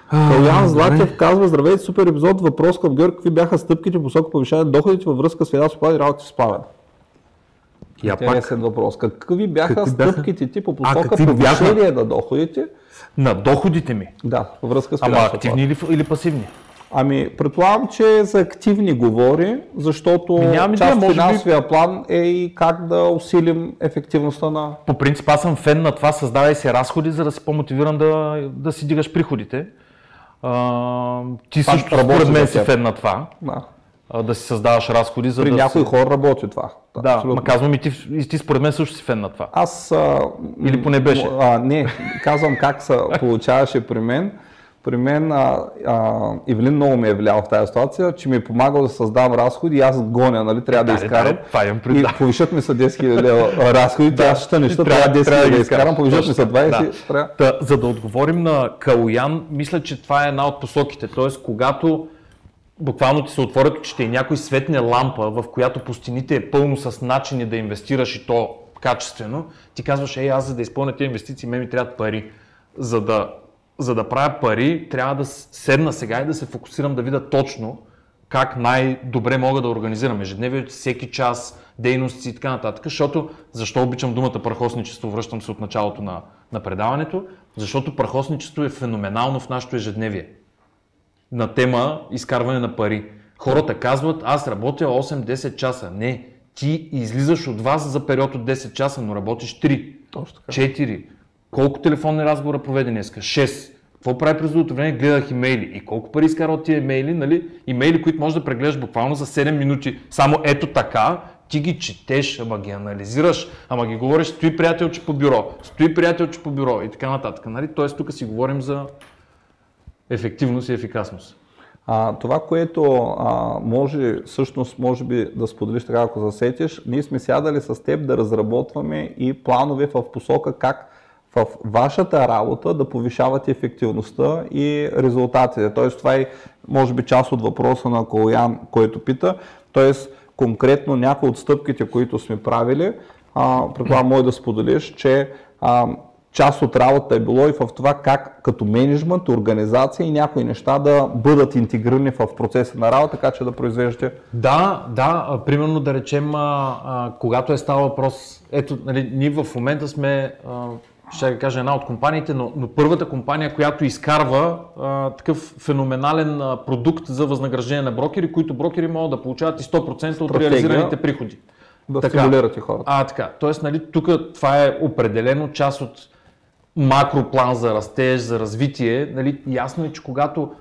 Калян Златев казва, здравейте, супер епизод, въпрос към Георг, какви бяха стъпките по посока повишаване на доходите във връзка с финансов план и работи с плавен? я пак Интересен въпрос. Какви бяха Какви бяха? стъпките ти по посока какви бяха? повишение на доходите? на доходите ми. Да, във връзка с Ама активни или, или пасивни? Ами, предполагам, че за активни говори, защото Ми, нямам част от може би- финансовия план е и как да усилим ефективността на... По принцип аз съм фен на това, създавай си разходи, за да си по-мотивиран да, да си дигаш приходите. А, ти Пак също според мен си фен на това, Да. а, да си създаваш разходи, за При да някои си... хора работи това. Да, абсолютно. ма казвам и ти, и ти според мен също си фен на това. Аз... А, Или поне беше. А, не, казвам как се *laughs* получаваше при мен. При мен а, а, Ивелин много ме е влиял в тази ситуация, че ми е помагал да създавам разходи и аз гоня, нали, трябва да, Да, да, изкарам. да, имам и да. повишат ми се 10 000 лева разходите, аз ще неща, Трябва- трябва 10 трябва 000 да да изкарам, повишат ми така, 20, да. трябва... Та, за да отговорим на Калоян, мисля, че това е една от посоките. Тоест, когато буквално ти се отворят очите и някой светне лампа, в която по стените е пълно с начини да инвестираш и то качествено, ти казваш, ей, аз за да изпълня тези инвестиции, ме ми трябват пари. За да, за да правя пари, трябва да седна сега и да се фокусирам да видя точно как най-добре мога да организирам ежедневието, всеки час, дейности и така нататък. Защото, защо обичам думата прахосничество, връщам се от началото на, на предаването, защото прахосничество е феноменално в нашето ежедневие на тема изкарване на пари. Хората казват, аз работя 8-10 часа. Не, ти излизаш от вас за период от 10 часа, но работиш 3, Точно така. 4. Колко телефонни разговора проведе днеска? 6. Какво прави през другото време? Гледах имейли. И колко пари изкара от тия имейли, нали? Имейли, които можеш да прегледаш буквално за 7 минути. Само ето така, ти ги четеш, ама ги анализираш, ама ги говориш, стои приятелче по бюро, стои приятелче по бюро и така нататък. Нали? Тоест тук си говорим за ефективност и ефикасност. А, това, което а, може, всъщност, може би да споделиш така, ако засетиш, ние сме сядали с теб да разработваме и планове в посока как в вашата работа да повишавате ефективността и резултатите. Тоест, това е, може би, част от въпроса на Колоян, който пита. Тоест, конкретно някои от стъпките, които сме правили, предполагам, може да споделиш, че а, част от работа е било и в това как като менеджмент, организация и някои неща да бъдат интегрирани в процеса на работа, така че да произвеждате Да, да, примерно да речем, а, а, когато е става въпрос, ето, нали, ние в момента сме, а, ще да кажа една от компаниите, но, но първата компания, която изкарва а, такъв феноменален а, продукт за възнаграждение на брокери, които брокери могат да получават и 100% от реализираните приходи. да Така. стимулирате хората. А, така. Тоест, нали, тук това е определено част от макроплан за растеж, за развитие. Нали, ясно е, че когато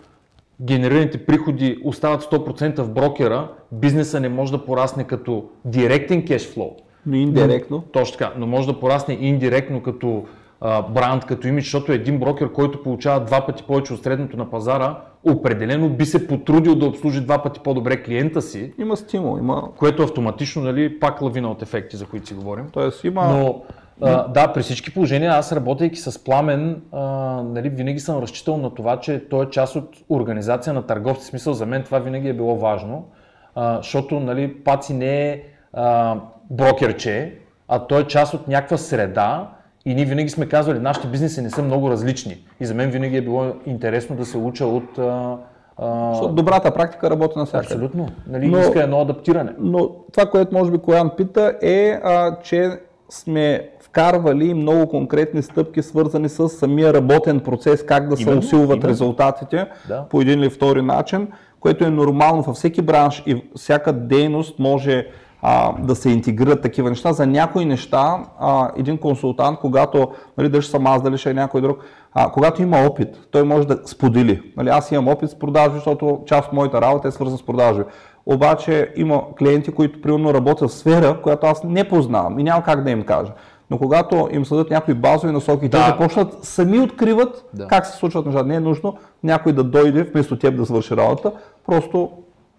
генерираните приходи остават 100% в брокера, бизнеса не може да порасне като директен кешфлоу. Но индиректно. Точно така, но може да порасне индиректно като а, бранд, като имидж, защото един брокер, който получава два пъти повече от средното на пазара, определено би се потрудил да обслужи два пъти по-добре клиента си, Има стимул, има. което автоматично, нали, пак лавина от ефекти, за които си говорим. Тоест има. Но а, да, при всички положения, аз работейки с Пламен, а, нали, винаги съм разчитал на това, че той е част от организация на търговци. Смисъл, за мен това винаги е било важно, а, защото нали, Паци не е а, брокерче, а той е част от някаква среда и ние винаги сме казвали, нашите бизнеси не са много различни. И за мен винаги е било интересно да се уча от... А, а, Защото добрата практика работи навсякъде. абсолютно. Нали, Но- Иска едно адаптиране. Но това, което може би Коян пита е, а, че сме вкарвали много конкретни стъпки, свързани с самия работен процес, как да се Именно, усилват именно. резултатите Да. по един или втори начин, което е нормално във всеки бранш и всяка дейност може а, да се интегрират такива неща. За някои неща, а, един консултант, когато, нали, дали ще съм аз, дали ще е някой друг, а, когато има опит, той може да сподели. Нали, аз имам опит с продажи, защото част от моята работа е свързана с продажи. Обаче има клиенти, които примерно работят в сфера, която аз не познавам и няма как да им кажа. но когато им съдат някои базови насоки, Да. те започнат сами откриват Да. как се случват нещата. Не е нужно някой да дойде вместо теб да свърши работа, просто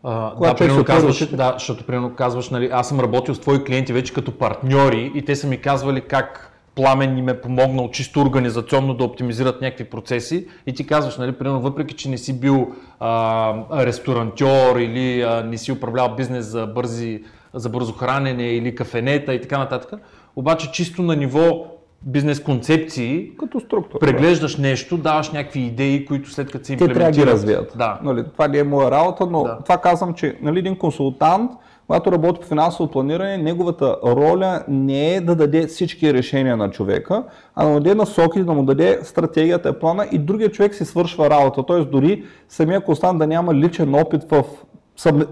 А, Когато да, примерно казваш, да, защото примерно казваш, нали, аз съм работил с твои клиенти вече като партньори и те са ми казвали как Пламен им е помогнал чисто организационно да оптимизират някакви процеси и ти казваш, нали, примерно, въпреки че не си бил а, ресторантьор или а, не си управлял бизнес за, бързи, за бързо хранене или кафенета и така нататък, обаче чисто на ниво бизнес концепции като структура. преглеждаш нещо, даваш някакви идеи, които след като се те трябва да ги имплементират. развият. Да. Нали, това не е моя работа, но Да. това казвам, че нали, един консултант, когато работи по финансово планиране, неговата роля не е да даде всички решения на човека, а да му даде насоки, да му даде стратегията, и плана и другия човек си свършва работа. Тоест дори самия консултант да няма личен опит в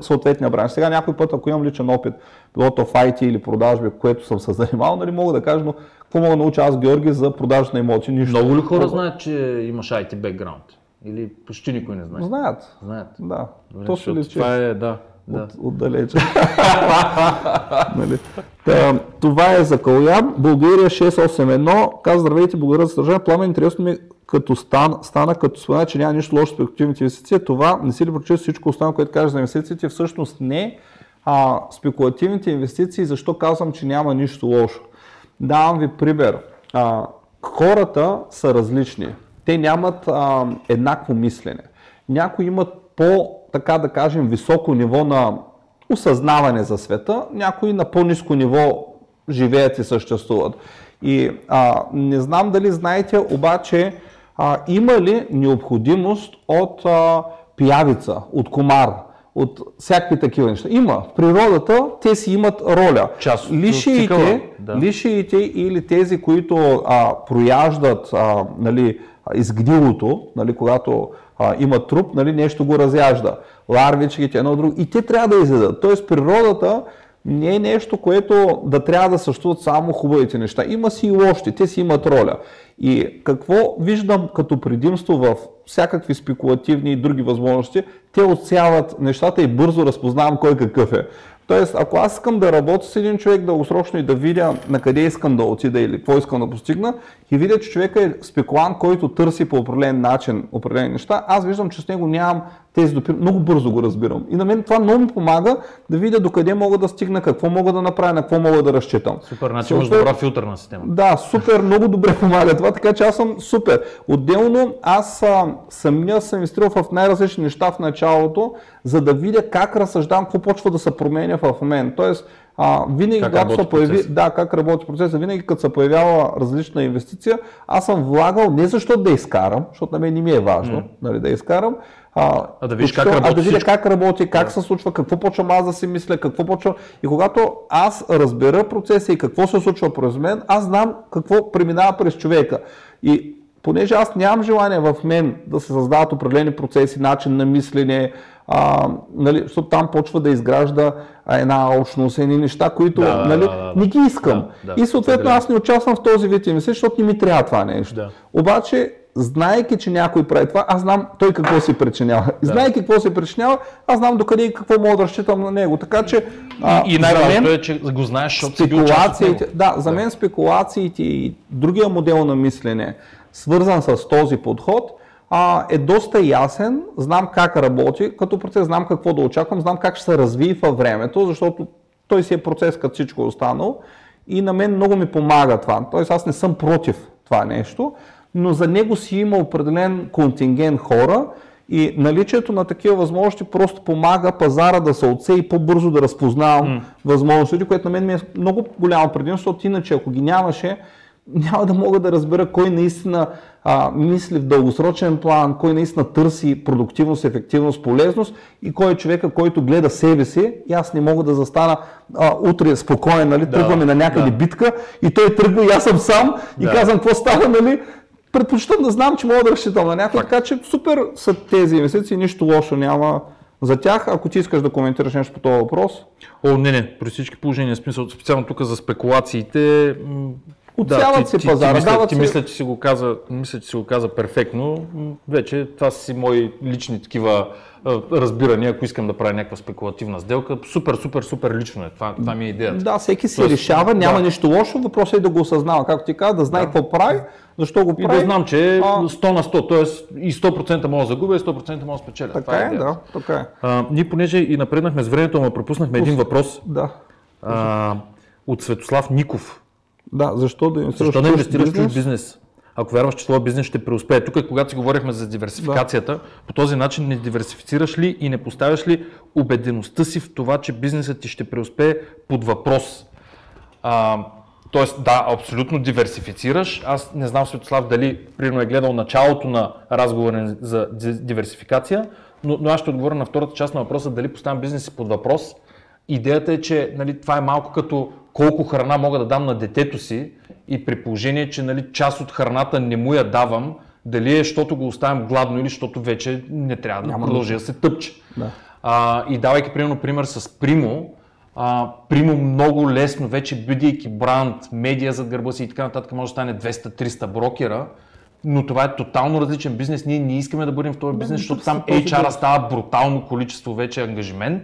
съответния бранш. Сега някой път, ако имам личен опит, било то в IT или продажби, което съм се занимавал, нали, мога да кажа, но какво мога да науча аз, Георги, за продажа на имоти? Нищо. Много ли хора Много. знаят, че имаш IT бекграунд? Или почти никой не знае? Знаят. Знаят. Да. Добре, То се защото личи. Това е, да. да. от, отдалече. *laughs* нали? Та, това е за Калян. България 681. Каза, здравейте, благодаря за съдържание. Пламен, интересно ми е, като стан, стана, като спомена, че няма нищо лошо с спекулативните инвестиции. Това не си ли прочете всичко останало, което кажеш за инвестициите? Всъщност не. А, спекулативните инвестиции, защо казвам, че няма нищо лошо? Давам ви пример. А, хората са различни. Те нямат а, еднакво мислене. Някои имат по, така да кажем, високо ниво на осъзнаване за света, някои на по-низко ниво живеят и съществуват. И а, не знам дали знаете, обаче а, има ли необходимост от а, пиявица, от комар, от всякакви такива неща. Има. В природата те си имат роля. Част Лишиите, да. лишиите или тези, които а, прояждат а, нали, изгнилото, нали, когато а, има труп, нали, нещо го разяжда. Ларвичките, едно друго. И те трябва да изядат. Тоест природата не е нещо, което да трябва да съществуват само хубавите неща. Има си и лошите, те си имат роля. И какво виждам като предимство в всякакви спекулативни и други възможности, те отсяват нещата и бързо разпознавам кой какъв е. Тоест, ако аз искам да работя с един човек дългосрочно и да видя на къде искам да отида или какво искам да постигна и видя, че човека е спекулант, който търси по определен начин определени неща, аз виждам, че с него нямам тези допир... Много бързо го разбирам. И на мен това много ми помага да видя докъде мога да стигна, какво мога да направя, на какво мога да разчитам. Супер, значи имаш Съответ- добра филтърна система. да, супер, много добре помага това, така че аз съм супер. Отделно, аз самия съм инвестирал в най-различни неща в началото, за да видя как разсъждавам, какво почва да се променя в мен. Тоест, а, винаги, Как когато се появи, процесът. да, как работи процеса, винаги като се появява различна инвестиция, аз съм влагал не защото да изкарам, защото на мен не ми е важно нали, да изкарам, а, А да видиш как включително- а работи да видя как работи, как се случва, какво почвам аз да си мисля, какво почва. И когато аз разбера процеса и какво се случва през мен, аз знам какво преминава през човека. И понеже аз нямам желание в мен да се създават определени процеси, начин на мислене, а, нали, защото там почва да изгражда една общност, едни неща, които Да, да, нали, да, да. не ги искам. Да, да, и съответно аз не участвам в този вид инвестиции, защото не ми трябва това нещо. Да. Обаче, знаейки, че някой прави това, аз знам той какво си причинява. И знаейки какво си причинява, аз знам докъде и какво мога да разчитам на него. Така че а, И за най-важното е, че го знаеш, защото спекулациите, да, за мен спекулациите и другия модел на мислене, свързан с този подход, а, е доста ясен, знам как работи, като процес знам какво да очаквам, знам как ще се развие във времето, защото той си е процес като всичко останало. И на мен много ми помага това. Тоест аз не съм против това нещо, но за него си има определен контингент хора и наличието на такива възможности просто помага пазара да се отсее и по-бързо да разпознавам възможностите, което на мен ми е много голямо предимство, защото иначе ако ги нямаше, няма да мога да разбера кой наистина а, мисли в дългосрочен план, кой наистина търси продуктивност, ефективност, полезност и кой е човека, който гледа себе си и аз не мога да застана а, утре спокоен, нали, тръгваме на някъде да. битка и той тръгва и аз съм сам и Да. казвам какво става, нали, предпочитам да знам, че мога да разчитам на някой, така че супер са тези инвестиции, нищо лошо няма за тях. Ако ти искаш да коментираш нещо по този въпрос, О, не, не, при всички положения, смисъл, специално тук за спекулациите, Отсяват си пазара, мисля, дават ти си- мисля, че си го каза, мисля, че си го каза перфектно. Вече това са си мои лични такива разбирания, ако искам да правя някаква спекулативна сделка. Супер, супер, супер лично е. Това, това ми е идеята. Да, всеки си Тоест, решава, няма да. нищо лошо, въпросът е да го осъзнава, както ти каза, да знае какво прави, защо го И прави. да знам, че е А. 100 на 100, т.е. и 100% мога да загубя, и 100% мога да спечеля. Това Така е, идеята. да, така е. А, ние понеже и напреднахме с времето, но пропуснахме един въпрос Да. а, от Светослав Ников. Да, защо да инвестираш Защо да инвестираш чужд бизнес? бизнес? Ако вярваш, че твоя бизнес ще преуспее. Тук, когато си говорихме за диверсификацията, по този начин не диверсифицираш ли и не поставяш ли убедеността си в това, че бизнесът ти ще преуспее под въпрос? А, тоест, да, абсолютно диверсифицираш. Аз не знам Светослав дали примерно е гледал началото на разговора за ди- диверсификация, но, но аз ще отговоря на втората част на въпроса дали поставям бизнеса под въпрос. Идеята е, че нали, това е малко като колко храна мога да дам на детето си и при положение, че нали, част от храната не му я давам, дали е, защото го оставям гладно или защото вече не трябва да Няма продължи да се тъпче. Да. А, и давайки примерно пример с Примо, а, Примо много лесно, вече бидейки бранд, медия зад гърба си и така нататък, може да стане 200-300 брокера, но това е тотално различен бизнес. Ние не искаме да бъдем в този бизнес, защото там HR става брутално количество вече ангажимент.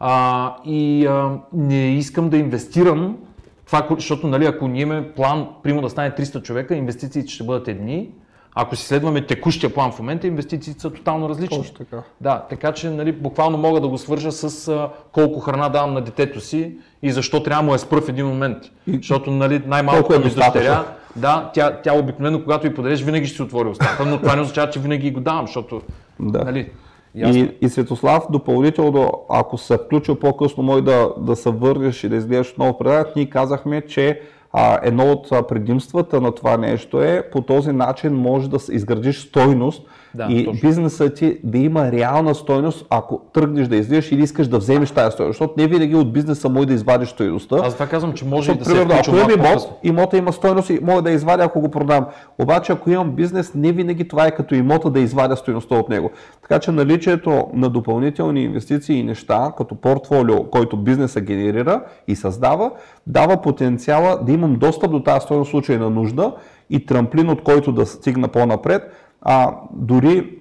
А, и а, не искам да инвестирам това, защото нали, ако ние имаме план, примо да стане 300 човека, инвестициите ще бъдат едни. Ако си следваме текущия план в момента, инвестициите са тотално различни. Точно така. Да, така че нали, буквално мога да го свържа с а, колко храна давам на детето си и защо трябва му е спра в един момент. И- Защото нали, най-малко е ми дъщеря, да, тя, тя обикновено, когато й подадеш, винаги ще си отвори устата, но това не означава, че винаги го давам, защото Да. нали, И, и Светослав, допълнително, ако се включил по-късно, може да, да се върнеш и да изгледаш отново предаването, ние казахме, че а, едно от предимствата на това нещо е по този начин може да изградиш стойност Да, и точно. бизнесът ти да има реална стойност, ако тръгнеш да излизаш или искаш да вземеш тази стойност, защото не винаги от бизнеса може да извадиш стойността. Аз това казвам, че може и Защото, да се примерно, включва ако имам имот, имота има стойност и мога да извадя, ако го продам. Обаче, ако имам бизнес, не винаги това е като имота да извадя стойността от него. Така че наличието на допълнителни инвестиции и неща, като портфолио, който бизнеса генерира и създава, дава потенциала да имам достъп до тази стойност в случай на нужда и трамплин, от който да стигна по-напред. А, дори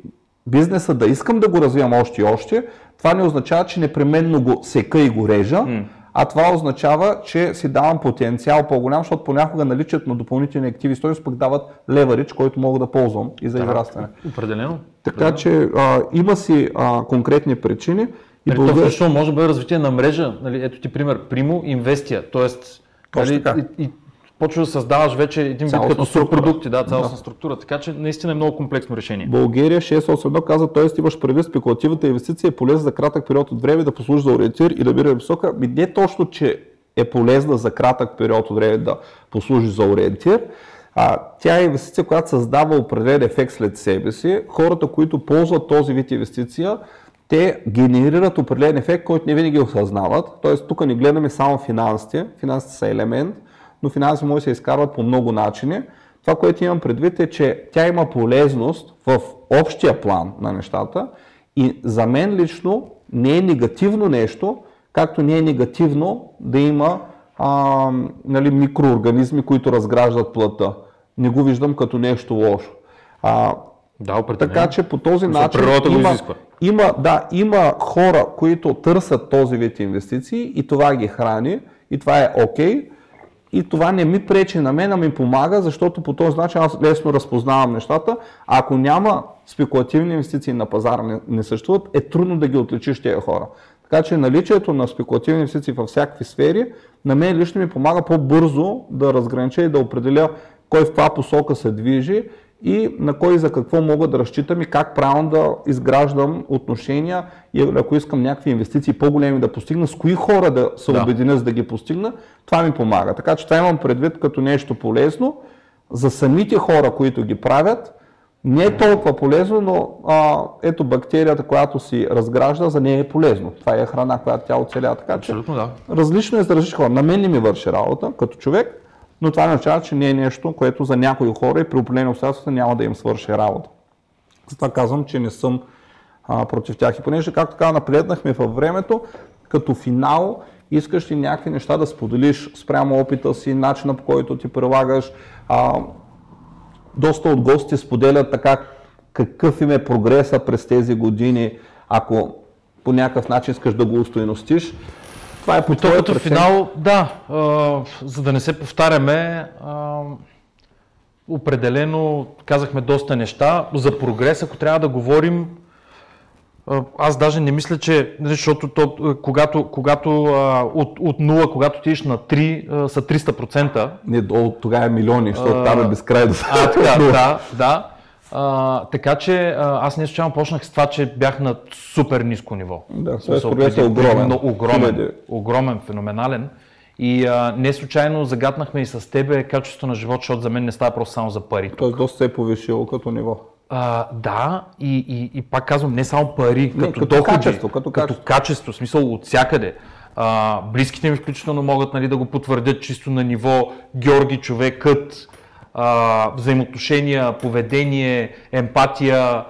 бизнеса да искам да го развивам още и още, това не означава, че непременно го сека и го режа, а това означава, че си давам потенциал по-голям, защото понякога наличието на допълнителни активи стойност пък дават леверидж, който мога да ползвам и за израстване. Определено. Така че а, има си а, конкретни причини и Нали, то благодаря- включително може да бъде развитие на мрежа. Нали, ето ти пример, Primo Investia. Тоест, Точно нали, и, и почваш да създаваш вече един вид като продукти, да, цялостна структура. Така че наистина е много комплексно решение. България 681 каза, т.е. имаш предвид спекулативната инвестиция е полезна за кратък период от време да послужи за ориентир и да бире висока. Ми не точно, че е полезна за кратък период от време да послужи за ориентир. А, тя е инвестиция, която създава определен ефект след себе си. Хората, които ползват този вид инвестиция, те генерират определен ефект, който не винаги осъзнават. Тоест, тук не гледаме само финансите. Финансите са елемент, но финанси може да се изкарват по много начини. Това, което имам предвид е, че тя има полезност в общия план на нещата и за мен лично не е негативно нещо, както не е негативно да има а, нали, микроорганизми, които разграждат плътта. Не го виждам като нещо лошо. А, Да, така че по този начин има, има, да, има хора, които търсят този вид инвестиции и това ги храни и това е окей. И това не ми пречи на мен, а ми помага, защото по този начин аз лесно разпознавам нещата. Ако няма спекулативни инвестиции на пазара не, не съществуват, е трудно да ги отличиш тези хора. Така че наличието на спекулативни инвестиции във всякакви сфери, на мен лично ми помага по-бързо да разгранича и да определя кой в каква посока се движи и на кой и за какво мога да разчитам и как правилно да изграждам отношения и ако искам някакви инвестиции по-големи да постигна, с кои хора да се Да. обединя за да ги постигна, това ми помага. Така че това имам предвид като нещо полезно. За самите хора, които ги правят, не е толкова полезно, но а, ето бактерията, която си разгражда, за нея е полезно. Това е храна, която тя оцелява. Така че Абсолютно да. различно е за различни хора. На мен не ми върши работа като човек, но това означава, че не е нещо, което за някои хора и при определени обстоятелства няма да им свърши работа. Затова казвам, че не съм а, против тях. И понеже, както така, напреднахме във времето, като финал искаш ли някакви неща да споделиш спрямо опита си, начина по който ти прилагаш. А, доста от гости споделят така какъв им е прогреса през тези години, ако по някакъв начин искаш да го устойностиш. Това е по като финал, да, а, за да не се повтаряме, а, определено казахме доста неща. За прогрес, ако трябва да говорим, аз даже не мисля, че, нали, защото то, когато, когато от, от 0, когато отидеш на 3, са 300%. Не, долу тогава е милиони, защото там е безкрайно. А, така, *laughs* да, да. А, така че аз не случайно почнах с това, че бях на супер ниско ниво. Да, това е огромен. Но, огромен, огромен, феноменален. И а, не случайно загаднахме и с тебе качеството на живот, защото за мен не става просто само за пари. Тоест доста се е повишило като ниво. А, да, и, и, и пак казвам, не само пари, не, като, като доходи, качество, като, като качество. качество, смисъл от всякъде. А, близките ми включително могат нали, да го потвърдят чисто на ниво Георги човекът, а, взаимоотношения, поведение, емпатия,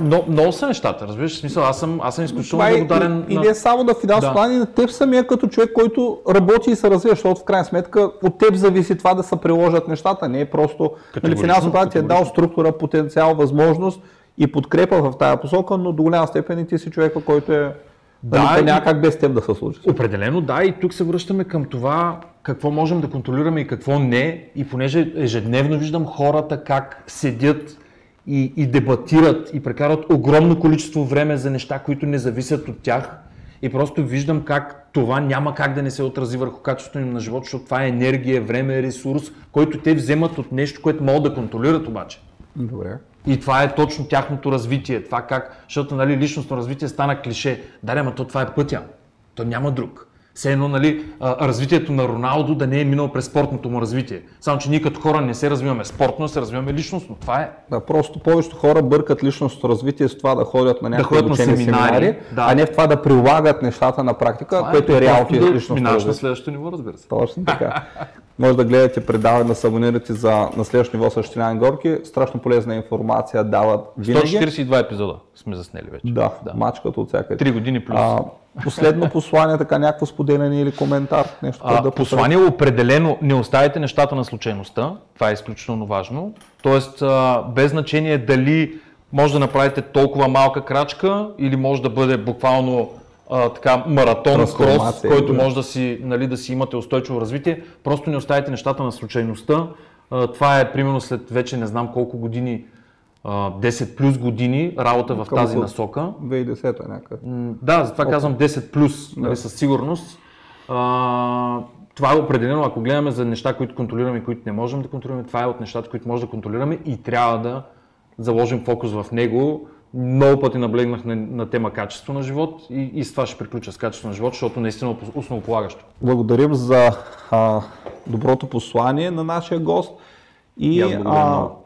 но, много са нещата, разбираш, смисъл, аз съм, аз съм изключително е благодарен. И, на... и не само на финансов план, да. и на теб самия като човек, който работи и се развива, защото в крайна сметка от теб зависи това да се приложат нещата, не е просто нали, финансов план ти е дал структура, потенциал, възможност и подкрепа в тази посока, но до голяма степен и ти си човека, който е да, нали, няма как без теб да се случи. Определено да, и тук се връщаме към това какво можем да контролираме и какво не. И понеже ежедневно виждам хората как седят и, и дебатират и прекарат огромно количество време за неща, които не зависят от тях. И просто виждам как това няма как да не се отрази върху качеството им на живота, защото това е енергия, време, ресурс, който те вземат от нещо, което могат да контролират обаче. Добре. И това е точно тяхното развитие. Това как, защото нали, личностно развитие стана клише. Да, ама то това е пътя. То няма друг. Все едно, нали, развитието на Роналдо да не е минало през спортното му развитие. Само, че ние като хора не се развиваме спортно, се развиваме личностно. Това е. Да, просто повечето хора бъркат личностното развитие с това да ходят на някакви да обучени семинари, семинари да. а не в това да прилагат нещата на практика, това е което е, е реалното да личностно развитие. на следващото ниво, разбира се. Точно така. *laughs* Може да гледате предаване, да се абонирате за на следващото ниво с Штилян Горки. Страшно полезна информация дават винаги. 142 епизода сме заснели вече. Да, да. мачкат от всякъде. Три години плюс. А, Последно послание, така някакво споделяне или коментар? Нещо, а, да послание определено, не оставите нещата на случайността, това е изключително важно. Тоест, а, без значение дали може да направите толкова малка крачка или може да бъде буквално а, така маратон, крос, който може да си, нали, да си имате устойчиво развитие. Просто не оставите нещата на случайността. А, това е примерно след вече не знам колко години 10 плюс години работа в тази насока. 2010 някъде. Да, затова okay. казвам 10 плюс, нали, със сигурност. А, това е определено, ако гледаме за неща, които контролираме и които не можем да контролираме, това е от нещата, които можем да контролираме и трябва да заложим фокус в него. Много пъти наблегнах на, на тема качество на живот и, и с това ще приключа с качество на живот, защото наистина е основополагащо. Благодарим за а, доброто послание на нашия гост. И, и а, много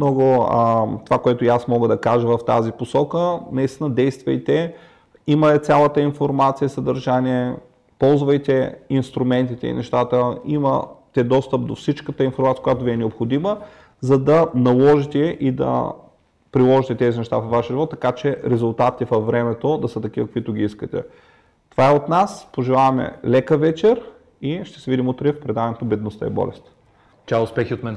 а, това, което и аз мога да кажа в тази посока, наистина действайте, има е цялата информация, съдържание, ползвайте инструментите и нещата, имате достъп до всичката информация, която ви е необходима, за да наложите и да приложите тези неща в вашия живот, така че резултатите във времето да са такива, каквито ги искате. Това е от нас. Пожелаваме лека вечер и ще се видим утре в предаването Бедността и болест. Чао, успехи от мен!